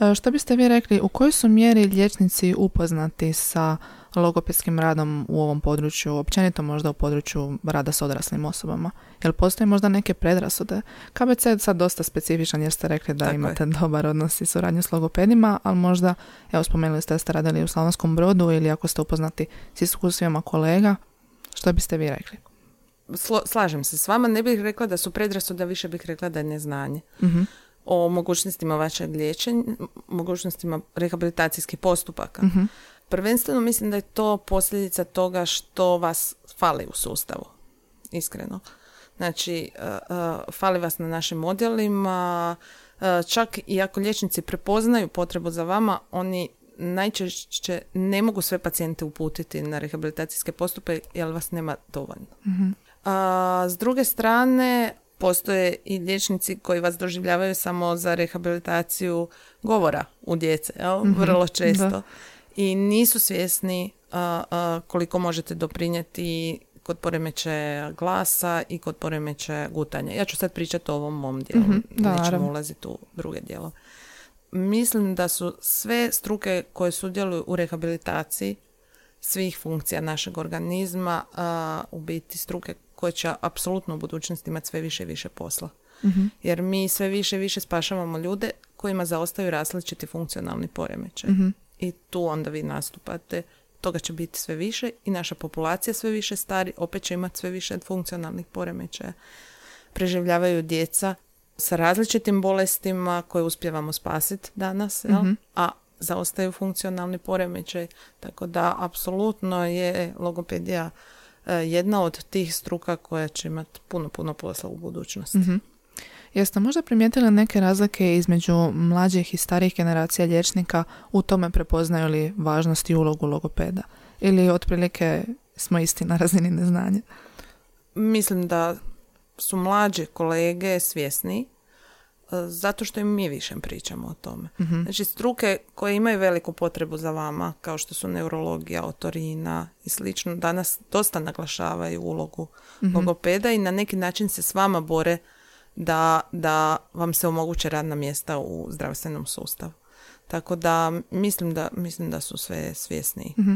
E, što biste vi rekli, u kojoj su mjeri liječnici upoznati sa logopedskim radom u ovom području, općenito možda u području rada s odraslim osobama? Jel postoje možda neke predrasude? KBC je sad dosta specifičan jer ste rekli da imate dobar odnos i suradnju s logopedima, ali možda, evo spomenuli ste da ste radili u Slavonskom brodu ili ako ste upoznati s iskustvima kolega, što biste vi rekli? slažem se s vama, ne bih rekla da su predrasude, više bih rekla da je neznanje. uh o mogućnostima vašeg liječenja, mogućnostima rehabilitacijskih postupaka. uh Prvenstveno mislim da je to posljedica toga što vas fali u sustavu. Iskreno. Znači, uh, uh, fali vas na našim odjelima, uh, čak i ako liječnici prepoznaju potrebu za vama, oni najčešće ne mogu sve pacijente uputiti na rehabilitacijske postupe jer vas nema dovoljno. uh s druge strane, postoje i liječnici koji vas doživljavaju samo za rehabilitaciju govora u djece, jel? Mhm, vrlo često. I nisu svjesni koliko možete doprinijeti kod poremećaja glasa i kod poremećaja gutanja. Ja ću sad pričati o ovom mom dijelu, mm nećemo ulaziti u druge dijelo. Mislim da su sve struke koje sudjeluju u rehabilitaciji svih funkcija našeg organizma u biti struke koje će apsolutno u budućnosti imati sve više i više posla. Jer mi sve više i više spašavamo ljude kojima zaostaju različiti funkcionalni poremećaj. Mhm. I tu onda vi nastupate. Toga će biti sve više i naša populacija sve više stari, opet će imati sve više funkcionalnih poremećaja. Preživljavaju djeca sa različitim bolestima koje uspjevamo spasiti danas, jel? Mhm. a zaostaju funkcionalni poremećaj. Tako da, apsolutno je logopedija e, jedna od tih struka koja će imati puno, puno posla u budućnosti. Mhm. Jeste možda primijetili neke razlike između mlađih i starijih generacija liječnika u tome prepoznaju li važnost i ulogu logopeda? Ili otprilike smo isti na razini neznanja? Mislim da su mlađe kolege svjesni e, zato što im mi više pričamo o tome. Mhm. Znači struke koje imaju veliku potrebu za vama, kao što su neurologija, otorina i slično, danas dosta naglašavaju ulogu Mhm. logopeda i na neki način se s vama bore da, da vam se omoguće radna mjesta u zdravstvenom sustavu. Tako da mislim da, mislim da su sve svjesni. Mhm.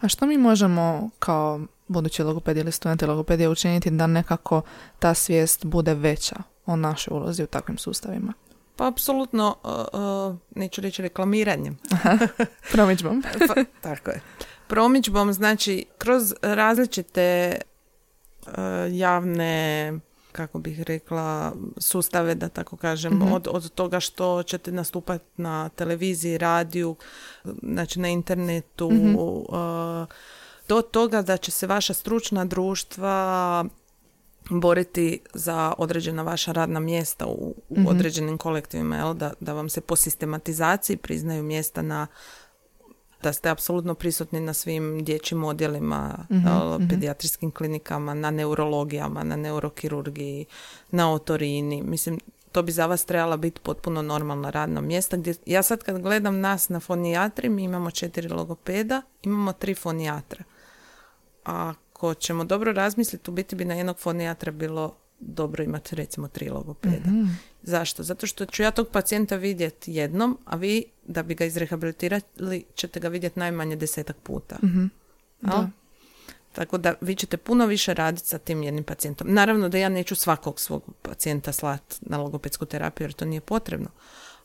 A što mi možemo kao budući logopedi ili studenti logopedije učiniti da nekako ta svijest bude veća o našoj ulozi u takvim sustavima? Pa apsolutno, uh, uh, neću reći reklamiranjem, Promičbom. Pa, tako je. Promičbom, znači, kroz različite uh, javne kako bih rekla, sustave, da tako kažem, Mhm. od, od toga što ćete nastupati na televiziji, radiju, znači na internetu, Mhm. uh, do toga da će se vaša stručna društva boriti za određena vaša radna mjesta u, u Mhm. određenim kolektivima, jel? Da, da vam se po sistematizaciji priznaju mjesta na da ste apsolutno prisutni na svim dječjim odjelima, Mhm, jel, mhm. pedijatrijskim klinikama, na neurologijama, na neurokirurgiji, na otorini. Mislim, to bi za vas trebala biti potpuno normalna radna mjesta. Gdje, ja sad kad gledam nas na fonijatri, mi imamo četiri logopeda, imamo tri fonijatra. Ako ćemo dobro razmisliti, u biti bi na jednog fonijatra bilo dobro imati recimo tri logopeda. Mhm. Zašto? Zato što ću ja tog pacijenta vidjeti jednom, a vi da bi ga izrehabilitirali ćete ga vidjeti najmanje desetak puta. Mhm. Jel? Da. Tako da vi ćete puno više raditi sa tim jednim pacijentom. Naravno da ja neću svakog svog pacijenta slati na logopedsku terapiju jer to nije potrebno.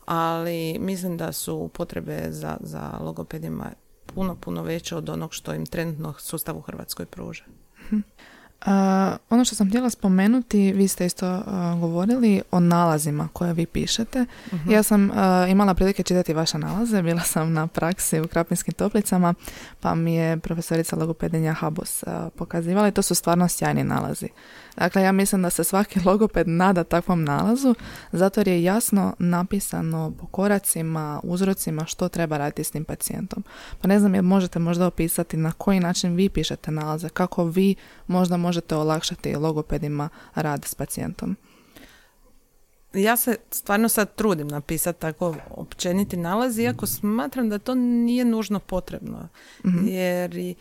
Ali mislim da su potrebe za, za logopedima puno, puno veće od onog što im trenutno sustav u Hrvatskoj pruža. A, ono što sam htjela spomenuti, vi ste isto a, govorili o nalazima koje vi pišete. Mhm. Ja sam a, imala prilike čitati vaše nalaze, bila sam na praksi u Krapinskim toplicama, pa mi je profesorica logopedinja Habos pokazivala i to su stvarno sjajni nalazi. Dakle, ja mislim da se svaki logoped nada takvom nalazu, zato jer je jasno napisano po koracima, uzrocima što treba raditi s tim pacijentom. Pa ne znam, jel možete možda opisati na koji način vi pišete nalaze, kako vi možda možete olakšati logopedima rad s pacijentom. Ja se stvarno sad trudim napisati tako općeniti nalaz, iako smatram da to nije nužno potrebno. Mhm. Jer i,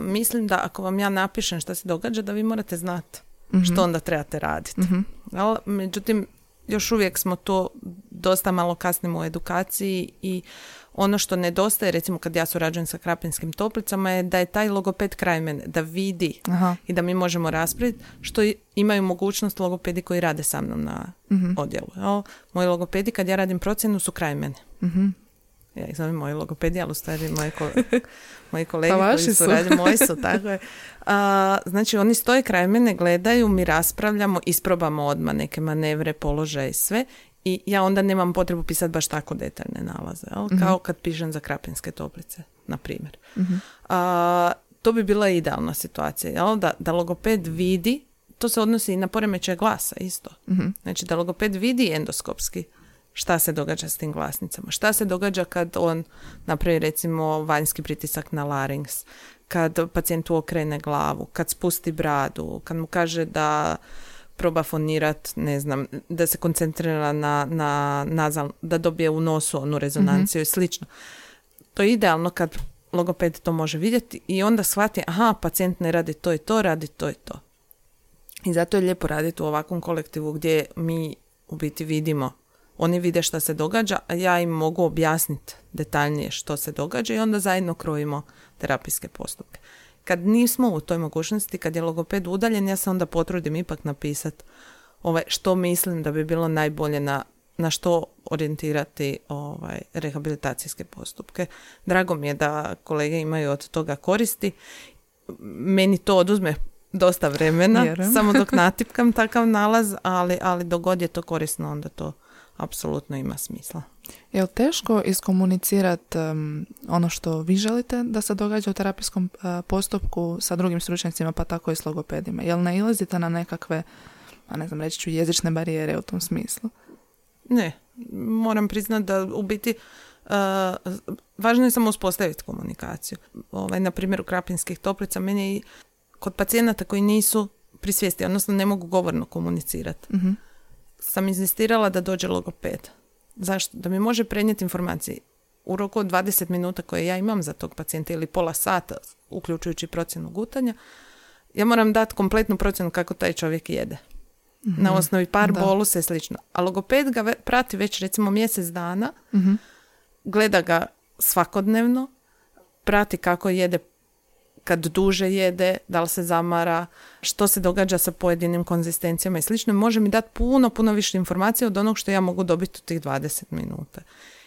mislim da ako vam ja napišem šta se događa, da vi morate znati Mhm. što onda trebate raditi. Mhm. Ali, međutim, još uvijek smo to dosta malo kasnimo u edukaciji i ono što nedostaje, recimo kad ja surađujem sa krapinskim toplicama, je da je taj logoped kraj mene, da vidi Aha. i da mi možemo raspraviti, što imaju mogućnost logopedi koji rade sa mnom na Mhm. odjelu. jel? Moji logopedi kad ja radim procjenu su kraj mene. Mhm. Ja ih zovem moji logopedi, ali u stvari moji, ko- moji kolege Pa koji su su. radi, moji su, tako je. A, znači oni stoje kraj mene, gledaju, mi raspravljamo, isprobamo odmah neke manevre, položaje i sve i ja onda nemam potrebu pisati baš tako detaljne nalaze, jel? kao kad pišem za krapinske toplice, na primjer. Mhm. A, to bi bila idealna situacija, jel? Da, da logoped vidi, to se odnosi i na poremećaj glasa isto. Mhm. Znači da logoped vidi endoskopski šta se događa s tim glasnicama. Šta se događa kad on napravi recimo vanjski pritisak na larynx, kad pacijentu okrene glavu, kad spusti bradu, kad mu kaže da proba fonirat, ne znam, da se koncentrira na, na nazal, da dobije u nosu onu rezonanciju i slično. To je idealno kad logoped to može vidjeti i onda shvati, aha, pacijent ne radi to i to, radi to i to. I zato je lijepo raditi u ovakvom kolektivu gdje mi u biti vidimo, oni vide šta se događa, a ja im mogu objasniti detaljnije što se događa i onda zajedno krojimo terapijske postupke. Kad nismo u toj mogućnosti, kad je logoped udaljen, ja se onda potrudim ipak napisati ovaj, što mislim da bi bilo najbolje na, na što orijentirati ovaj, rehabilitacijske postupke. Drago mi je da kolege imaju od toga koristi. Meni to oduzme dosta vremena, samo dok natipkam takav nalaz, ali, ali dok god je to korisno, onda to apsolutno ima smisla. Je li teško iskomunicirati ono što vi želite da se događa u terapijskom uh, postupku sa drugim stručnjacima, pa tako i s logopedima? Jel nailazite na nekakve, a ne znam, reći ću jezične barijere u tom smislu? Ne, moram priznati da u biti uh, važno je samo uspostaviti komunikaciju. Ovaj, na primjeru krapinskih toplica, meni je kod pacijenata koji nisu prisvijesti, odnosno ne mogu govorno komunicirati. uh Sam inzistirala da dođe logoped Zašto? Da mi može prenijeti informacije u roku od 20 minuta koje ja imam za tog pacijenta ili pola sata, uključujući procjenu gutanja, ja moram dati kompletnu procjenu kako taj čovjek jede. Na mhm. osnovi par da. boluse i slično. A logoped ga prati već recimo mjesec dana, mhm. gleda ga svakodnevno, prati kako jede kad duže jede, da li se zamara, što se događa sa pojedinim konzistencijama i slično, može mi dati puno, puno više informacija od onog što ja mogu dobiti u tih 20 minuta.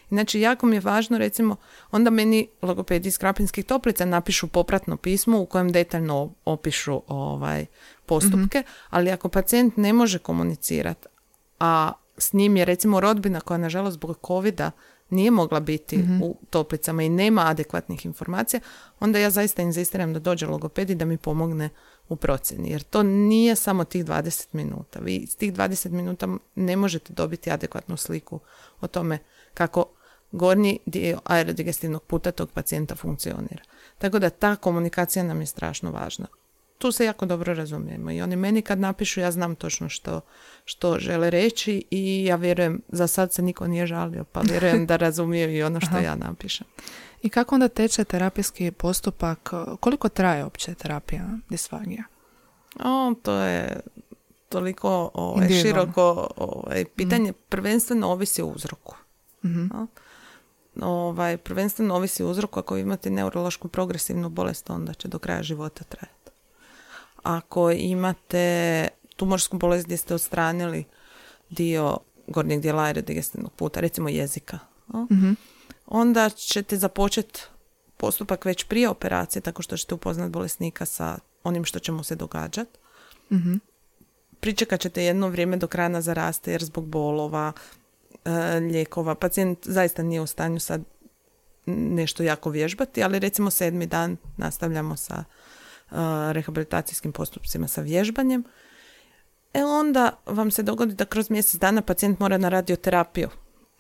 Znači, jako mi je važno, recimo, onda meni logopedi iz Krapinskih toplica napišu popratno pismo u kojem detaljno opišu ovaj, postupke, mhm. ali ako pacijent ne može komunicirati, a s njim je recimo rodbina koja nažalost zbog covida nije mogla biti mhm. u toplicama i nema adekvatnih informacija, onda ja zaista inzistiram da dođe logopedi da mi pomogne u procjeni. Jer to nije samo tih 20 minuta. Vi iz tih 20 minuta ne možete dobiti adekvatnu sliku o tome kako gornji dio aerodigestivnog puta tog pacijenta funkcionira. Tako da ta komunikacija nam je strašno važna tu se jako dobro razumijemo i oni meni kad napišu ja znam točno što, što žele reći i ja vjerujem, za sad se niko nije žalio, pa vjerujem da razumiju i ono što ja napišem. I kako onda teče terapijski postupak, koliko traje opće terapija disfagija? O, to je toliko ovaj, široko ovaj, pitanje, mm prvenstveno ovisi o uzroku. mm Ovaj, prvenstveno ovisi o uzroku, ako imate neurološku progresivnu bolest, onda će do kraja života trajati ako imate tumorsku bolest gdje ste odstranili dio gornjeg dijela aerodigestivnog puta, recimo jezika, mm onda ćete započeti postupak već prije operacije, tako što ćete upoznati bolesnika sa onim što će mu se događati. mm Pričekat ćete jedno vrijeme do kraja zaraste jer zbog bolova, e, lijekova, pacijent zaista nije u stanju sad nešto jako vježbati, ali recimo sedmi dan nastavljamo sa rehabilitacijskim postupcima sa vježbanjem, e onda vam se dogodi da kroz mjesec dana pacijent mora na radioterapiju.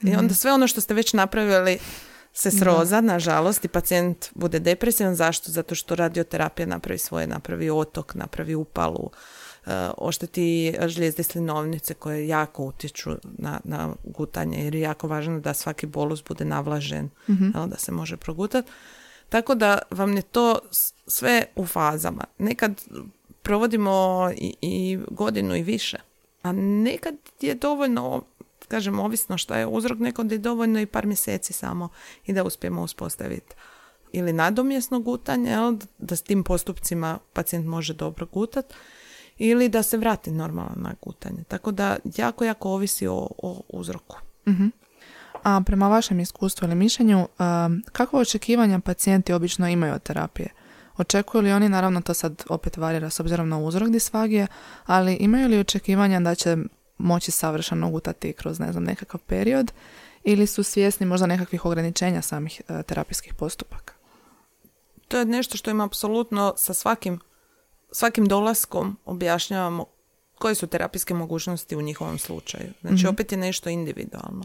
I onda mhm. sve ono što ste već napravili se sroza, nažalost, i pacijent bude depresivan. Zašto? Zato što radioterapija napravi svoje, napravi otok, napravi upalu, ošteti žlijezde slinovnice koje jako utječu na, na gutanje jer je jako važno da svaki bolus bude navlažen, mm da se može progutati. Tako da vam je to sve u fazama. Nekad provodimo i, i godinu i više, a nekad je dovoljno, kažem, ovisno šta je uzrok, nekad je dovoljno i par mjeseci samo i da uspijemo uspostaviti ili nadomjesno gutanje, da s tim postupcima pacijent može dobro gutati, ili da se vrati normalno na gutanje. Tako da jako, jako ovisi o, o uzroku. mm a prema vašem iskustvu ili mišljenju, kakvo očekivanja pacijenti obično imaju od terapije? Očekuju li oni, naravno to sad opet varira s obzirom na uzrok disfagije, ali imaju li očekivanja da će moći savršeno gutati kroz ne znam, nekakav period ili su svjesni možda nekakvih ograničenja samih e, terapijskih postupaka? To je nešto što im apsolutno sa svakim, svakim dolaskom objašnjavamo koje su terapijske mogućnosti u njihovom slučaju. Znači, mhm. opet je nešto individualno.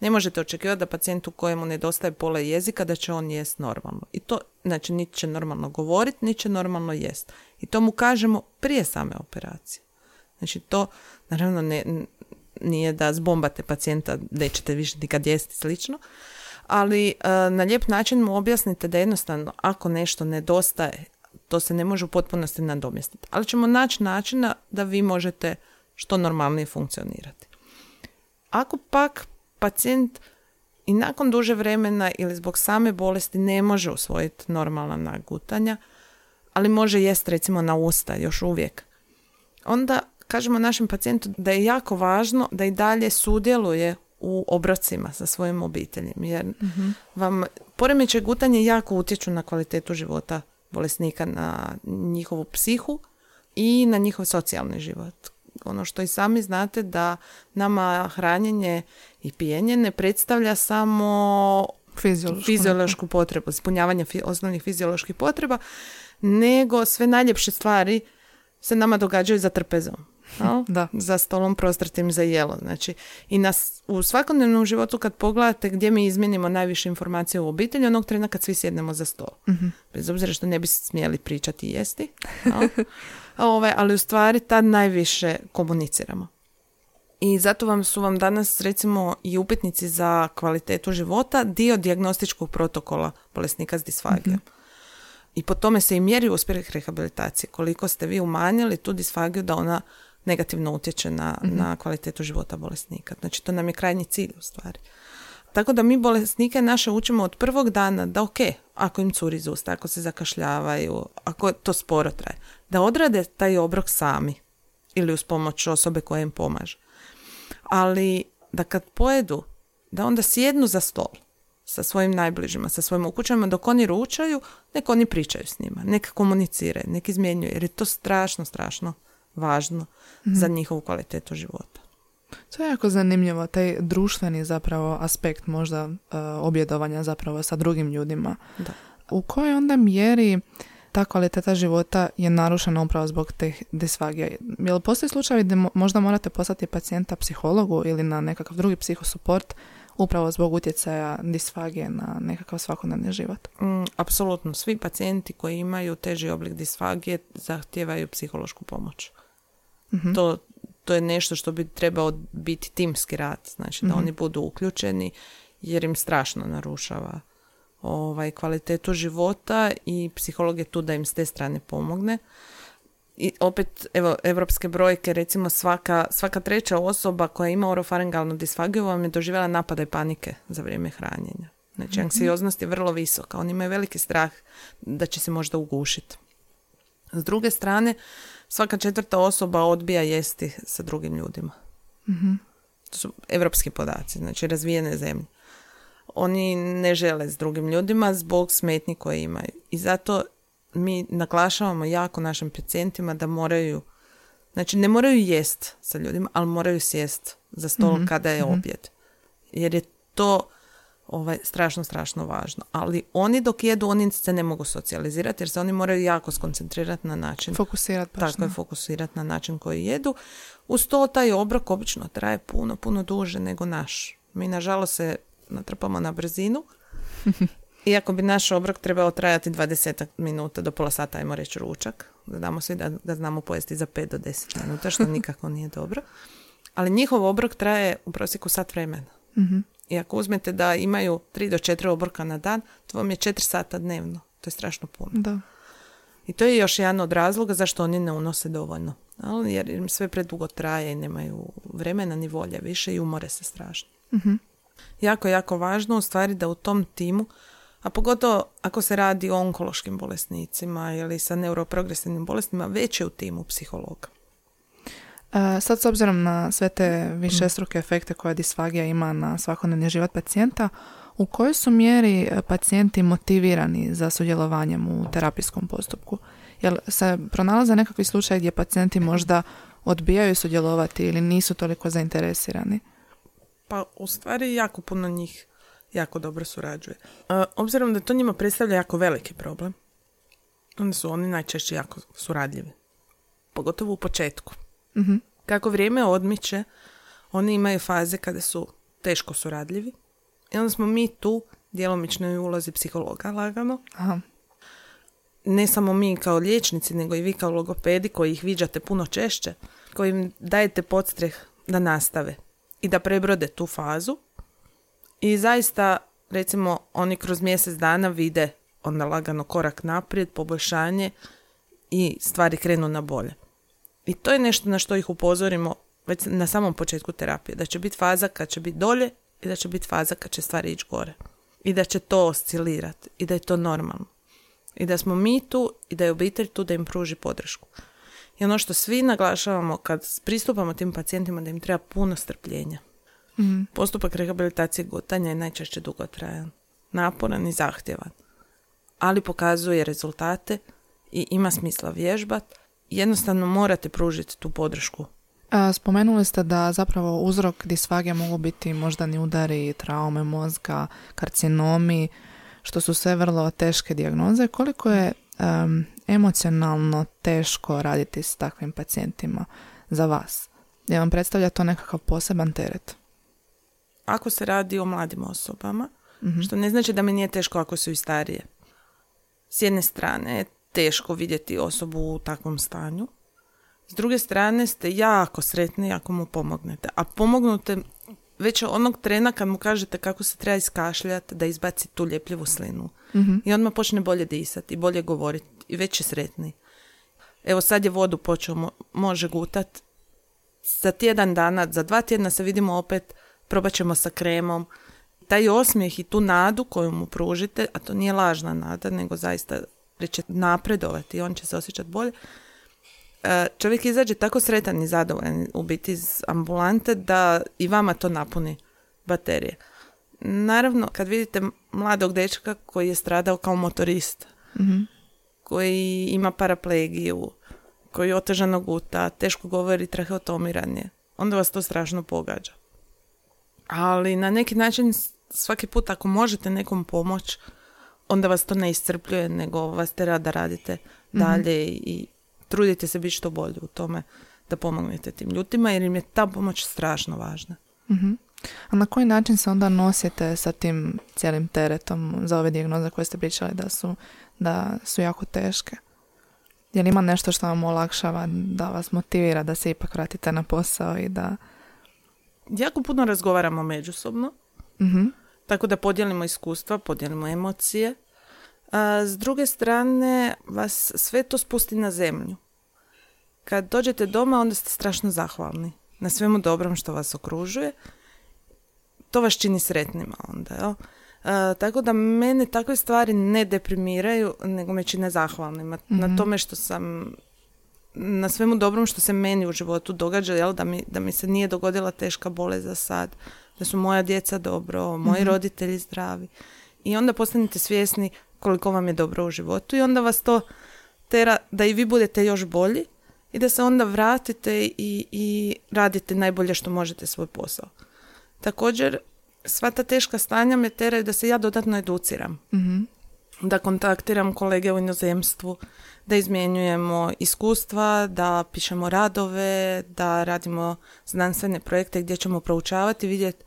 Ne možete očekivati da pacijentu kojemu nedostaje pola jezika da će on jest normalno. I to, znači, niti će normalno govoriti, niti će normalno jest. I to mu kažemo prije same operacije. Znači, to, naravno, ne, nije da zbombate pacijenta, nećete više nikad jesti slično, ali e, na lijep način mu objasnite da jednostavno ako nešto nedostaje, to se ne može u potpunosti nadomjestiti. Ali ćemo naći načina da vi možete što normalnije funkcionirati. Ako pak pacijent i nakon duže vremena ili zbog same bolesti ne može usvojiti normalna nagutanja, ali može jest recimo na usta još uvijek. Onda kažemo našem pacijentu da je jako važno da i dalje sudjeluje u obrocima sa svojim obiteljem, jer vam poremećaj gutanje jako utječu na kvalitetu života bolesnika, na njihovu psihu i na njihov socijalni život. Ono što i sami znate da nama hranjenje i pijenje ne predstavlja samo Fiziološku. fiziološku potrebu, ispunjavanje fi- osnovnih fizioloških potreba, nego sve najljepše stvari se nama događaju za trpezom. jel? Da. Za stolom prostratim za jelo. Znači, i nas u svakodnevnom životu kad pogledate gdje mi izmijenimo najviše informacije u obitelji, onog trena kad svi sjednemo za stol. Bez obzira što ne bi smjeli pričati i jesti. jel? Ovaj, ali u stvari tad najviše komuniciramo. I zato vam su vam danas recimo i upitnici za kvalitetu života dio dijagnostičkog protokola bolesnika s disfagijom. I po tome se i mjeri uspjeh rehabilitacije. Koliko ste vi umanjili tu disfagiju da ona negativno utječe na, na kvalitetu života bolesnika. Znači to nam je krajnji cilj u stvari. Tako da mi bolesnike naše učimo od prvog dana da ok, ako im curi iz usta, ako se zakašljavaju, ako to sporo traje, da odrade taj obrok sami ili uz pomoć osobe koja im pomaže. Ali da kad pojedu, da onda sjednu za stol sa svojim najbližima, sa svojim ukućama, dok oni ručaju, nek oni pričaju s njima, nek komuniciraju, nek izmjenjuju, jer je to strašno, strašno važno za njihovu kvalitetu života. To je jako zanimljivo, taj društveni zapravo aspekt možda e, objedovanja zapravo sa drugim ljudima. Da. U kojoj onda mjeri ta kvaliteta života je narušena upravo zbog teh disfagija? Jel postoji slučajevi gdje mo- možda morate poslati pacijenta psihologu ili na nekakav drugi psihosuport upravo zbog utjecaja disfagije na nekakav svakodnevni život? Mm, apsolutno, svi pacijenti koji imaju teži oblik disfagije zahtijevaju psihološku pomoć. To, to je nešto što bi trebao biti timski rad, znači da oni budu uključeni jer im strašno narušava ovaj, kvalitetu života i psiholog je tu da im s te strane pomogne. I opet, evo, evropske brojke, recimo svaka, svaka treća osoba koja ima orofaringalnu disfagiju vam je doživjela napadaj panike za vrijeme hranjenja. Znači, anksioznost je vrlo visoka. Oni imaju veliki strah da će se možda ugušiti. S druge strane, svaka četvrta osoba odbija jesti sa drugim ljudima. To su evropski podaci, znači razvijene zemlje. Oni ne žele s drugim ljudima zbog smetnji koje imaju. I zato mi naglašavamo jako našim pacijentima da moraju, znači ne moraju jest sa ljudima, ali moraju sjest za stol kada je objed. Jer je to ovaj, strašno, strašno važno. Ali oni dok jedu, oni se ne mogu socijalizirati jer se oni moraju jako skoncentrirati na način Fokusirati baš tako je fokusirati na način koji jedu. Uz to taj obrok obično traje puno, puno duže nego naš. Mi nažalost se natrpamo na brzinu. Iako bi naš obrok trebao trajati 20 minuta do pola sata, ajmo reći ručak. Da damo svi da ga znamo pojesti za 5 do 10 minuta, što nikako nije dobro. Ali njihov obrok traje u prosjeku sat vremena. I ako uzmete da imaju 3 do 4 obroka na dan, to vam je 4 sata dnevno. To je strašno puno. Da. I to je još jedan od razloga zašto oni ne unose dovoljno. Ali jer im sve predugo traje i nemaju vremena ni volje više i umore se strašno. Jako, jako važno u stvari da u tom timu, a pogotovo ako se radi o onkološkim bolesnicima ili sa neuroprogresivnim bolestima, već je u timu psihologa. E, sad s obzirom na sve te višestruke efekte koje disfagija ima na svakodnevni život pacijenta, u kojoj su mjeri e, pacijenti motivirani za sudjelovanjem u terapijskom postupku? Jel se pronalaze nekakvi slučaj gdje pacijenti možda odbijaju sudjelovati ili nisu toliko zainteresirani? Pa u stvari jako puno njih jako dobro surađuje. E, obzirom da to njima predstavlja jako veliki problem, onda su oni najčešće jako suradljivi. Pogotovo u početku. Mhm. Kako vrijeme odmiče, oni imaju faze kada su teško suradljivi. I onda smo mi tu djelomično i ulozi psihologa lagano. Aha. Ne samo mi kao liječnici, nego i vi kao logopedi koji ih viđate puno češće, koji im dajete podstreh da nastave i da prebrode tu fazu. I zaista, recimo, oni kroz mjesec dana vide onda lagano korak naprijed, poboljšanje i stvari krenu na bolje. I to je nešto na što ih upozorimo već na samom početku terapije, da će biti faza kad će biti dolje i da će biti faza kad će stvari ići gore. I da će to oscilirati i da je to normalno. I da smo mi tu i da je obitelj tu da im pruži podršku. I ono što svi naglašavamo kad pristupamo tim pacijentima da im treba puno strpljenja. Mhm. Postupak rehabilitacije gutanja je najčešće dugotrajan, naporan i zahtjevan, ali pokazuje rezultate i ima smisla vježbat. Jednostavno morate pružiti tu podršku. A, Spomenuli ste da zapravo uzrok disfagije mogu biti moždani udari, traume mozga, karcinomi, što su sve vrlo teške dijagnoze. Koliko je em, emocionalno teško raditi s takvim pacijentima za vas? Je vam predstavlja to nekakav poseban teret? Ako se radi o mladim osobama, Mhm. što ne znači da mi nije teško ako su i starije. S jedne strane je teško vidjeti osobu u takvom stanju. S druge strane ste jako sretni ako mu pomognete. A pomognute već onog trena kad mu kažete kako se treba iskašljati da izbaci tu ljepljivu slinu. Mhm. I odmah počne bolje disati i bolje govoriti i već je sretni. Evo sad je vodu počeo, mo- može gutat. Za tjedan dana, za dva tjedna se vidimo opet, probat ćemo sa kremom. Taj osmijeh i tu nadu koju mu pružite, a to nije lažna nada, nego zaista će napredovati i on će se osjećati bolje. E, Čovjek izađe tako sretan i zadovoljan u biti iz ambulante da i vama to napuni baterije. Naravno, kad vidite mladog dečka koji je stradao kao motorist, Mhm. koji ima paraplegiju, koji otežano guta, teško govori, traheotomiran je, onda vas to strašno pogađa. Ali na neki način svaki put ako možete nekom pomoć, onda vas to ne iscrpljuje, nego vas tera da radite dalje i, i trudite se biti što bolje u tome da pomognete tim ljudima, jer im je ta pomoć strašno važna. Mhm. A na koji način se onda nosite sa tim cijelim teretom za ove dijagnoze koje ste pričali da su, da su jako teške? Je li ima nešto što vam olakšava da vas motivira da se ipak vratite na posao i da... Jako puno razgovaramo međusobno, Mhm. tako da podijelimo iskustva, podijelimo emocije. A, s druge strane, vas sve to spusti na zemlju. Kad dođete doma, onda ste strašno zahvalni na svemu dobrom što vas okružuje. To vas čini sretnima onda, jel? A, tako da mene takve stvari ne deprimiraju, nego me čine zahvalnima na Mhm. tome što sam na svemu dobrom što se meni u životu događa, jel, da mi, da mi se nije dogodila teška bolest za sad, da su moja djeca dobro, moji Mhm. roditelji zdravi. I onda postanete svjesni koliko vam je dobro u životu i onda vas to tera da i vi budete još bolji i da se onda vratite i, i radite najbolje što možete svoj posao. Također, sva ta teška stanja me teraju da se ja dodatno educiram Mhm. da kontaktiram kolege u inozemstvu, da izmjenjujemo iskustva, da pišemo radove, da radimo znanstvene projekte gdje ćemo proučavati, vidjeti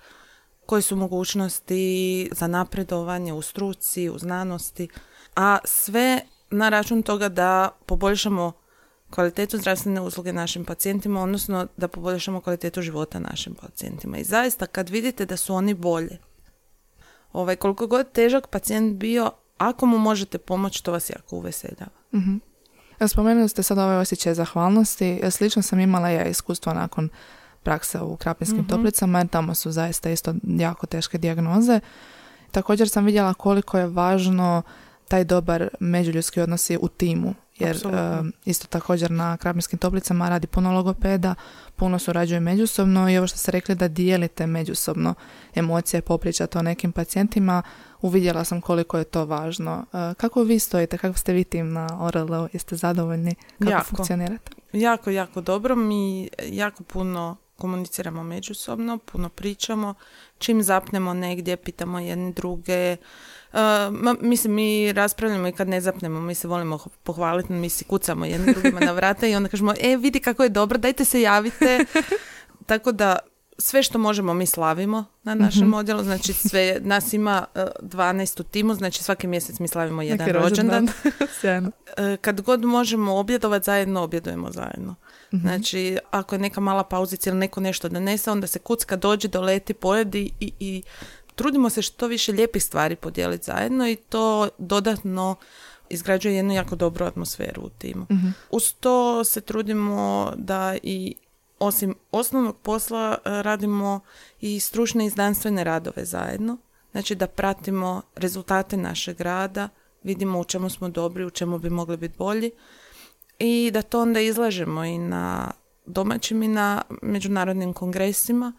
koje su mogućnosti za napredovanje u struci, u znanosti, a sve na račun toga da poboljšamo kvalitetu zdravstvene usluge našim pacijentima, odnosno da poboljšamo kvalitetu života našim pacijentima. I zaista kad vidite da su oni bolje, ovaj, koliko god težak pacijent bio, ako mu možete pomoći, to vas jako uveseljava. Mhm. Evo, Spomenuli ste sad ovaj osjećaj zahvalnosti. Slično sam imala ja iskustvo nakon prakse u Krapinskim Mhm. toplicama, jer tamo su zaista isto jako teške dijagnoze. Također sam vidjela koliko je važno taj dobar međuljudski odnosi u timu. Jer e, isto također na Krapinskim toplicama radi puno logopeda, puno surađuje međusobno i ovo što ste rekli da dijelite međusobno emocije, popričate o nekim pacijentima, uvidjela sam koliko je to važno. E, Kako vi stojite, kako ste vi tim na ORL, jeste zadovoljni, kako Jako. funkcionirate? Jako, jako dobro. Mi jako puno komuniciramo međusobno, puno pričamo. Čim zapnemo negdje, pitamo jedni druge. Uh, ma, mislim, mi raspravljamo i kad ne zapnemo, mi se volimo pohvaliti, mi si kucamo jedni drugima na vrata i onda kažemo, e, vidi kako je dobro, dajte se javite. Tako da sve što možemo mi slavimo na našem Mhm. odjelu, znači sve, nas ima uh, 12 u timu, znači svaki mjesec mi slavimo jedan Neki rođendan. Sjajno. E, kad god možemo objedovati zajedno, objedujemo zajedno. Mhm. Znači, ako je neka mala pauzica ili neko nešto donese, onda se kucka, dođe, doleti, pojedi i, i trudimo se što više lijepih stvari podijeliti zajedno i to dodatno izgrađuje jednu jako dobru atmosferu u timu. Mhm. Uz to se trudimo da i osim osnovnog posla e, radimo i stručne i znanstvene radove zajedno. Znači da pratimo rezultate našeg rada, vidimo u čemu smo dobri, u čemu bi mogli biti bolji. I da to onda izlažemo i na domaćim i na međunarodnim kongresima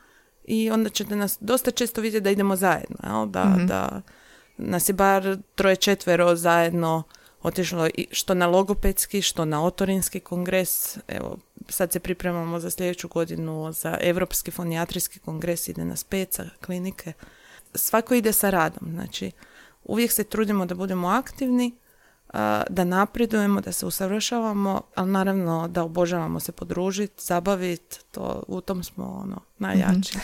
i onda ćete nas dosta često vidjeti da idemo zajedno, jel? Da, Mhm. da nas je bar troje četvero zajedno otišlo i što na logopedski, što na otorinski kongres. Evo, sad se pripremamo za sljedeću godinu za Europski fonijatrijski kongres, ide nas pet sa klinike. Svako ide sa radom, znači uvijek se trudimo da budemo aktivni, da napredujemo, da se usavršavamo, ali naravno da obožavamo se podružiti, zabaviti, to u tom smo ono najjači.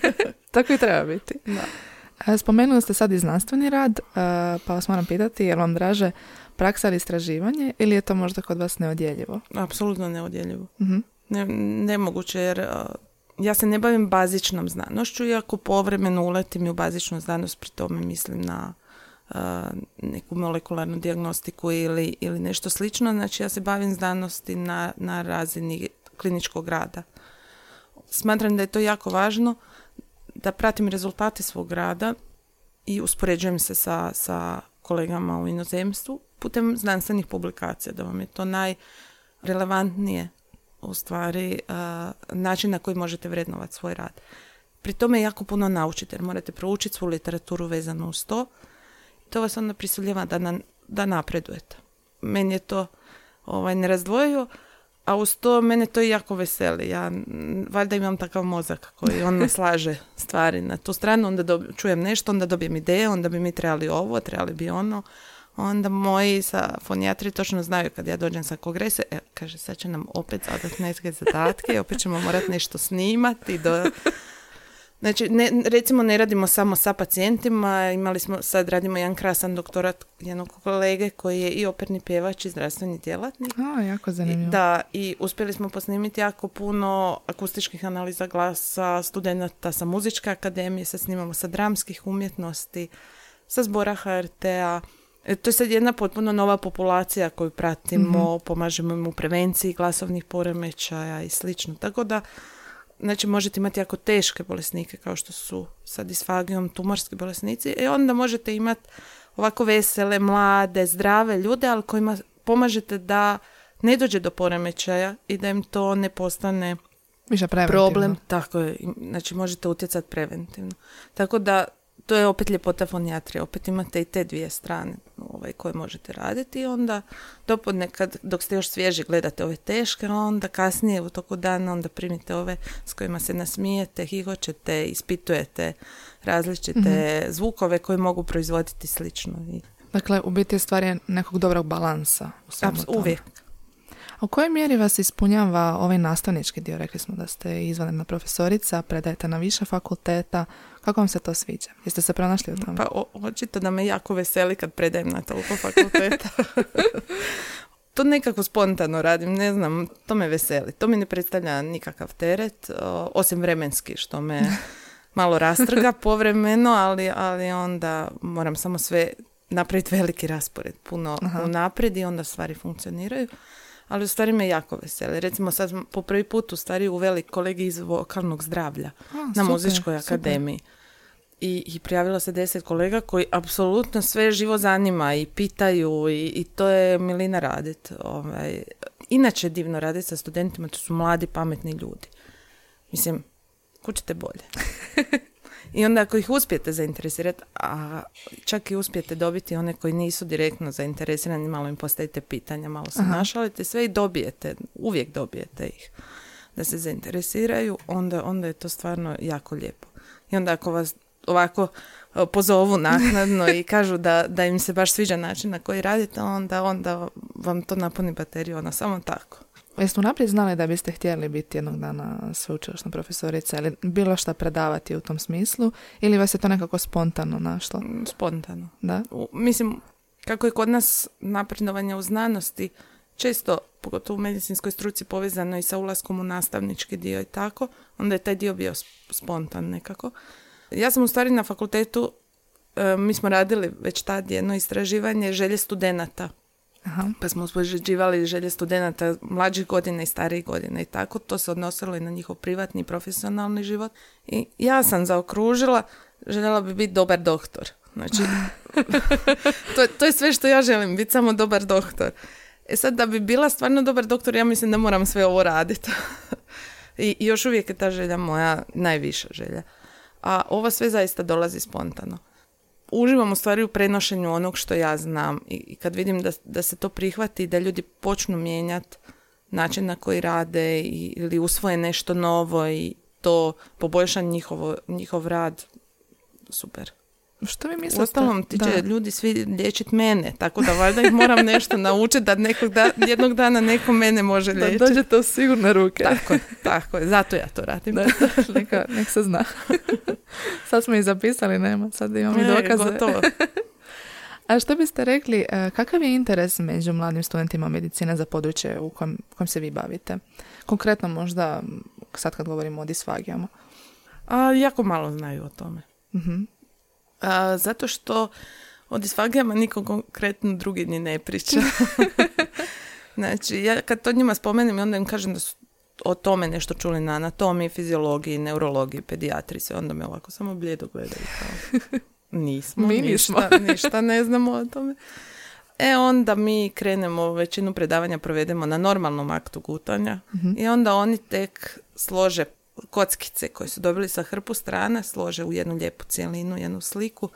Tako i treba biti. Da. Spomenuli ste sad i znanstveni rad, pa vas moram pitati, je li vam draže praksa ili istraživanje ili je to možda kod vas neodjeljivo? Apsolutno neodjeljivo. Mhm. Ne, nemoguće jer ja se ne bavim bazičnom znanošću, iako povremeno uletim i u bazičnu znanost, pri tome mislim na neku molekularnu dijagnostiku ili, ili nešto slično. Znači ja se bavim znanosti na, na razini kliničkog rada. Smatram da je to jako važno da pratim rezultate svog rada i uspoređujem se sa, sa kolegama u inozemstvu putem znanstvenih publikacija, da vam je to najrelevantnije u stvari način na koji možete vrednovati svoj rad. Pri tome jako puno naučite jer morate proučiti svu literaturu vezanu uz to. To vas onda prisiljava da, na- da napredujete. Meni je to ovaj, nerazdvojio, a uz to mene to jako veseli. Ja valjda imam takav mozak koji on slaže stvari na tu stranu, onda dob- čujem nešto, onda dobijem ideje, onda bi mi trebali ovo, trebali bi ono. Onda moji sa fonijatri točno znaju kad ja dođem sa kongrese, e, kaže sad će nam opet zadati neke zadatke, opet ćemo morati nešto snimati. Do... Znači, ne, recimo ne radimo samo sa pacijentima, imali smo, sad radimo jedan krasan doktorat jednog kolege koji je i operni pjevač i zdravstveni djelatnik. A, jako I, zanimljivo. da, i uspjeli smo posnimiti jako puno akustičkih analiza glasa studenata sa muzičke akademije, sad snimamo sa dramskih umjetnosti, sa zbora HRT-a. E, to je sad jedna potpuno nova populacija koju pratimo, pomažemo im u prevenciji glasovnih poremećaja i slično. Tako da, znači možete imati jako teške bolesnike kao što su sa disfagijom tumorski bolesnici i onda možete imati ovako vesele, mlade, zdrave ljude, ali kojima pomažete da ne dođe do poremećaja i da im to ne postane Više problem. Tako je, znači možete utjecati preventivno. Tako da to je opet ljepota fonijatrije, opet imate i te dvije strane ovaj, koje možete raditi i onda dopodne kad, dok ste još svježi gledate ove teške, a onda kasnije u toku dana onda primite ove s kojima se nasmijete, hihoćete, ispitujete različite zvukove koje mogu proizvoditi slično. I, Dakle, u biti je stvar je nekog dobrog balansa u tome. uvijek. U kojoj mjeri vas ispunjava ovaj nastavnički dio? Rekli smo da ste izvanredna profesorica, predajete na više fakulteta. Kako vam se to sviđa? Jeste se pronašli u tome? Pa o- očito da me jako veseli kad predajem na toliko fakulteta. to nekako spontano radim, ne znam, to me veseli. To mi ne predstavlja nikakav teret, osim vremenski, što me malo rastrga povremeno, ali, ali onda moram samo sve napraviti veliki raspored, puno Aha. unaprijed i onda stvari funkcioniraju. Ali u stvari me jako veseli. Recimo sad po prvi put u stvari uveli kolegi iz vokalnog zdravlja A, na super, muzičkoj super. akademiji. I, I prijavilo se deset kolega koji apsolutno sve živo zanima i pitaju i, i to je milina radit. Ovaj. Inače divno raditi sa studentima, to su mladi, pametni ljudi. Mislim, kućete bolje. I onda ako ih uspijete zainteresirati, a čak i uspijete dobiti one koji nisu direktno zainteresirani, malo im postavite pitanja, malo se našalite, sve i dobijete, uvijek dobijete ih da se zainteresiraju, onda, onda je to stvarno jako lijepo. I onda ako vas ovako e, pozovu naknadno i kažu da, da im se baš sviđa način na koji radite, onda, onda vam to napuni bateriju, ono samo tako. Jeste unaprijed znali da biste htjeli biti jednog dana sveučilišna profesorica ili bilo šta predavati u tom smislu ili vas je to nekako spontano našlo? Mm, Spontano. Da? U- mislim, kako je kod nas napredovanje u znanosti često, pogotovo u medicinskoj struci, povezano i sa ulaskom u nastavnički dio i tako, onda je taj dio bio sp- spontan nekako. Ja sam u stvari na fakultetu, e, mi smo radili već tad jedno istraživanje želje studenata Aha. pa smo uspoređivali želje studenata mlađih godina i starijih godina i tako. To se odnosilo i na njihov privatni i profesionalni život. I ja sam zaokružila, željela bi biti dobar doktor. Znači, to, je- to je sve što ja želim, biti samo dobar doktor. E sad, da bi bila stvarno dobar doktor, ja mislim da moram sve ovo raditi. I, još uvijek je ta želja moja najviša želja. A ova sve zaista dolazi spontano. Uživam u stvari u prenošenju onog što ja znam i, kad vidim da, da se to prihvati, da ljudi počnu mijenjati način na koji rade i, ili usvoje nešto novo i to poboljša njihovo, njihov rad, super. Što vi mislite? Uostalom, ti Da. će ljudi svi liječiti mene, tako da valjda ih moram nešto naučiti da nekog da, jednog dana neko mene može Da liječiti. dođete u sigurne ruke. Tako tako je, zato ja to radim. Da, da, neka, nek se zna. sad smo i zapisali, nema, sad imamo i E, dokaze. gotovo. A što biste rekli, e, kakav je interes među mladim studentima medicine za područje u kojem, kojem se vi bavite? Konkretno možda, sad kad govorimo o disfagijama. A, jako malo znaju o tome. Mhm. A, zato što o disfagijama niko konkretno drugi ni ne priča. znači, ja kad to njima spomenem, onda im kažem da su o tome nešto čuli na anatomiji, fiziologiji, neurologiji, pedijatri, sve onda me ovako samo blijedo gledaju nismo, Mi ništa, ništa ne znamo o tome. E onda mi krenemo, većinu predavanja provedemo na normalnom aktu gutanja Mhm. i onda oni tek slože kockice koje su dobili sa hrpu strana, slože u jednu lijepu cijelinu, jednu sliku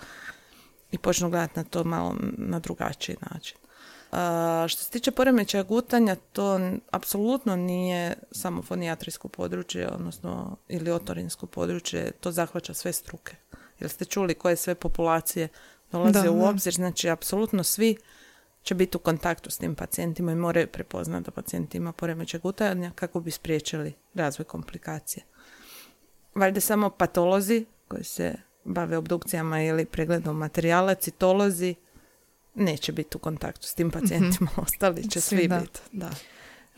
i počnu gledati na to malo na drugačiji način. A, što se tiče poremećaja gutanja, to apsolutno nije samo fonijatrijsko područje, odnosno ili otorinsko područje, to zahvaća sve struke. Jer ste čuli koje sve populacije dolaze Da, u da. obzir, znači apsolutno svi će biti u kontaktu s tim pacijentima i moraju prepoznati da pacijent ima poremećaj gutanja kako bi spriječili razvoj komplikacije. Valjda samo patolozi koji se bave obdukcijama ili pregledom materijala, citolozi, neće biti u kontaktu s tim pacijentima, ostali će Svi, svi, da. biti. Da.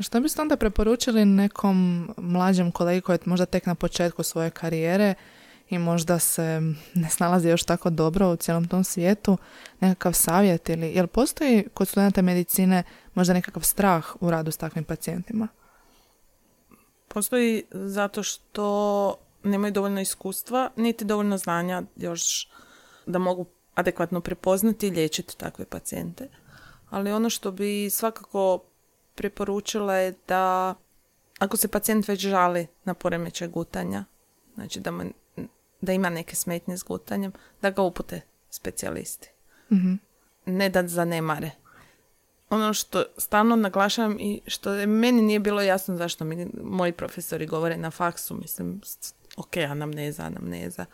Što biste onda preporučili nekom mlađem kolegi koji je možda tek na početku svoje karijere i možda se ne snalazi još tako dobro u cijelom tom svijetu, nekakav savjet ili, jel postoji kod studenta medicine možda nekakav strah u radu s takvim pacijentima? Postoji zato što nemaju dovoljno iskustva, niti dovoljno znanja još da mogu adekvatno prepoznati i liječiti takve pacijente. Ali ono što bi svakako preporučila je da ako se pacijent već žali na poremećaj gutanja, znači da, mu- da ima neke smetnje s gutanjem, da ga upute specijalisti. Mhm. ne da zanemare. Ono što stalno naglašavam i što meni nije bilo jasno zašto mi moji profesori govore na faksu, mislim, ok, anamneza, anamneza,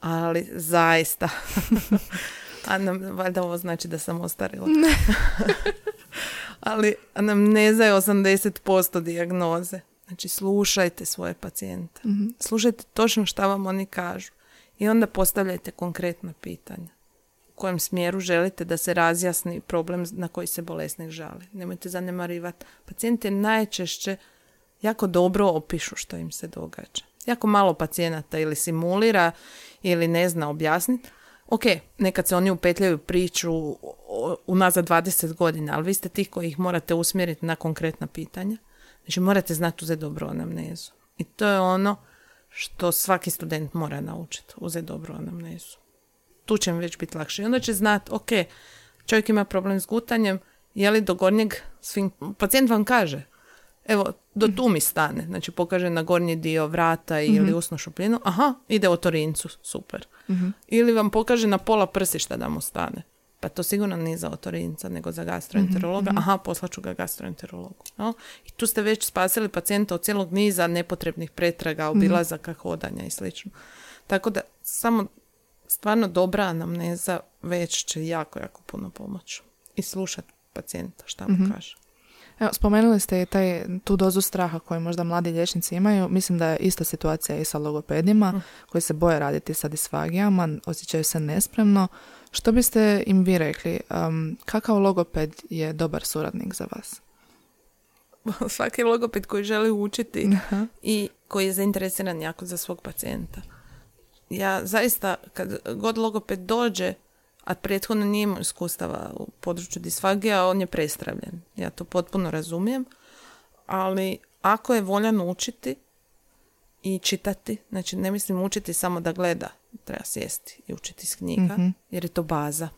ali zaista. Anam, valjda ovo znači da sam ostarila. ali anamneza je 80% dijagnoze. Znači, slušajte svoje pacijente. Mhm. Slušajte točno šta vam oni kažu. I onda postavljajte konkretna pitanja. U kojem smjeru želite da se razjasni problem na koji se bolesnik žali. Nemojte zanemarivati. Pacijenti najčešće jako dobro opišu što im se događa. Jako malo pacijenata ili simulira ili ne zna objasniti. Ok, nekad se oni upetljaju priču unazad 20 godina, ali vi ste ti koji ih morate usmjeriti na konkretna pitanja. Znači morate znati uzeti dobro anamnezu. I to je ono što svaki student mora naučiti, uzeti dobro anamnezu. Tu će im već biti lakše. I onda će znati, ok, čovjek ima problem s gutanjem, je li do gornjeg svim... Pacijent vam kaže, evo, do tu mi stane. Znači pokaže na gornji dio vrata ili usnu šupljinu, aha, ide o torincu, super. Ili vam pokaže na pola prsišta da mu stane. Pa to sigurno nije za otorinca, nego za gastroenterologa. Aha, poslaću ga gastroenterologu. No? I tu ste već spasili pacijenta od cijelog niza nepotrebnih pretraga, obilazaka, hodanja i slično. Tako da samo stvarno dobra anamneza već će jako, jako puno pomoći. I slušati pacijenta šta mu kaže. Evo, spomenuli ste i taj, tu dozu straha koju možda mladi liječnici imaju. Mislim da je ista situacija i sa logopedima koji se boje raditi sa disfagijama, osjećaju se nespremno. Što biste im vi rekli? Um, kakav logoped je dobar suradnik za vas? Svaki logoped koji želi učiti Aha. i koji je zainteresiran jako za svog pacijenta. Ja zaista, kad god logoped dođe, a prethodno nije imao iskustava u području disfagija, on je prestravljen. Ja to potpuno razumijem, ali ako je voljan učiti i čitati, znači ne mislim učiti samo da gleda, treba sjesti i učiti iz knjiga, Mhm. jer je to baza.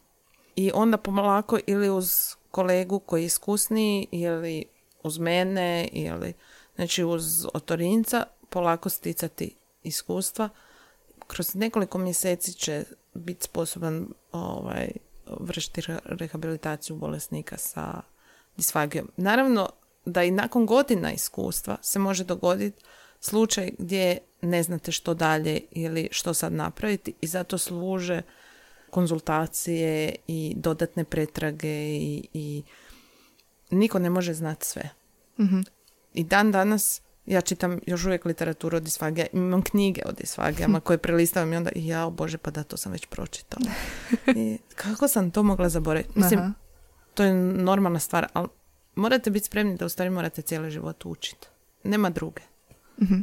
I onda pomolako ili uz kolegu koji je iskusniji ili uz mene ili znači uz otorinca polako sticati iskustva. Kroz nekoliko mjeseci će biti sposoban ovaj, vršiti rehabilitaciju bolesnika sa disfagijom. Naravno da i nakon godina iskustva se može dogoditi slučaj gdje ne znate što dalje ili što sad napraviti i zato služe konzultacije i dodatne pretrage i, i niko ne može znati sve. Mhm. I dan danas ja čitam još uvijek literaturu o disfagija, imam knjige o disfagijama koje prelistavam i onda ja, bože, pa da, to sam već pročitala. I kako sam to mogla zaboraviti? Mislim, Aha. to je normalna stvar, ali morate biti spremni da u stvari morate cijeli život učiti. Nema druge. Mhm.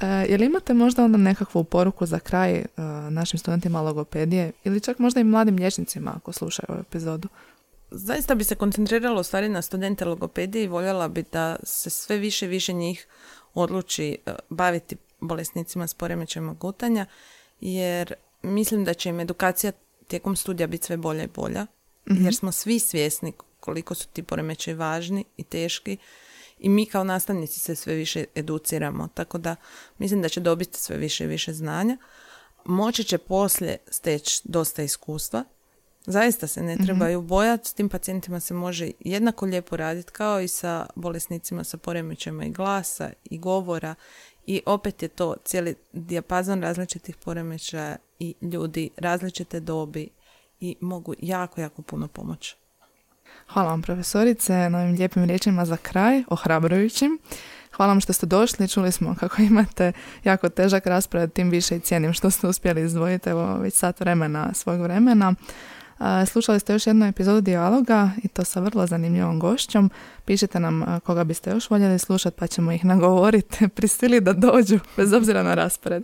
E, je li imate možda onda nekakvu poruku za kraj e, našim studentima logopedije ili čak možda i mladim liječnicima ako slušaju ovu epizodu? Zaista bi se koncentriralo u stvari na studente logopedije i voljela bi da se sve više i više njih odluči e, baviti bolesnicima s poremećajima gutanja, jer mislim da će im edukacija tijekom studija biti sve bolja i bolja, jer smo svi svjesni koliko su ti poremećaji važni i teški i mi kao nastavnici se sve više educiramo, tako da mislim da će dobiti sve više i više znanja. Moći će poslije steći dosta iskustva. Zaista se ne trebaju bojati, s tim pacijentima se može jednako lijepo raditi kao i sa bolesnicima sa poremećajima i glasa i govora i opet je to cijeli dijapazon različitih poremećaja i ljudi različite dobi i mogu jako, jako puno pomoći. Hvala vam profesorice na ovim lijepim riječima za kraj, ohrabrujućim. Hvala vam što ste došli, čuli smo kako imate jako težak rasprav, tim više i cijenim što ste uspjeli izdvojiti evo već sat vremena svog vremena. A, Slušali ste još jednu epizodu dijaloga i to sa vrlo zanimljivom gošćom. Pišite nam a, koga biste još voljeli slušati pa ćemo ih nagovoriti, prisili da dođu bez obzira na raspored.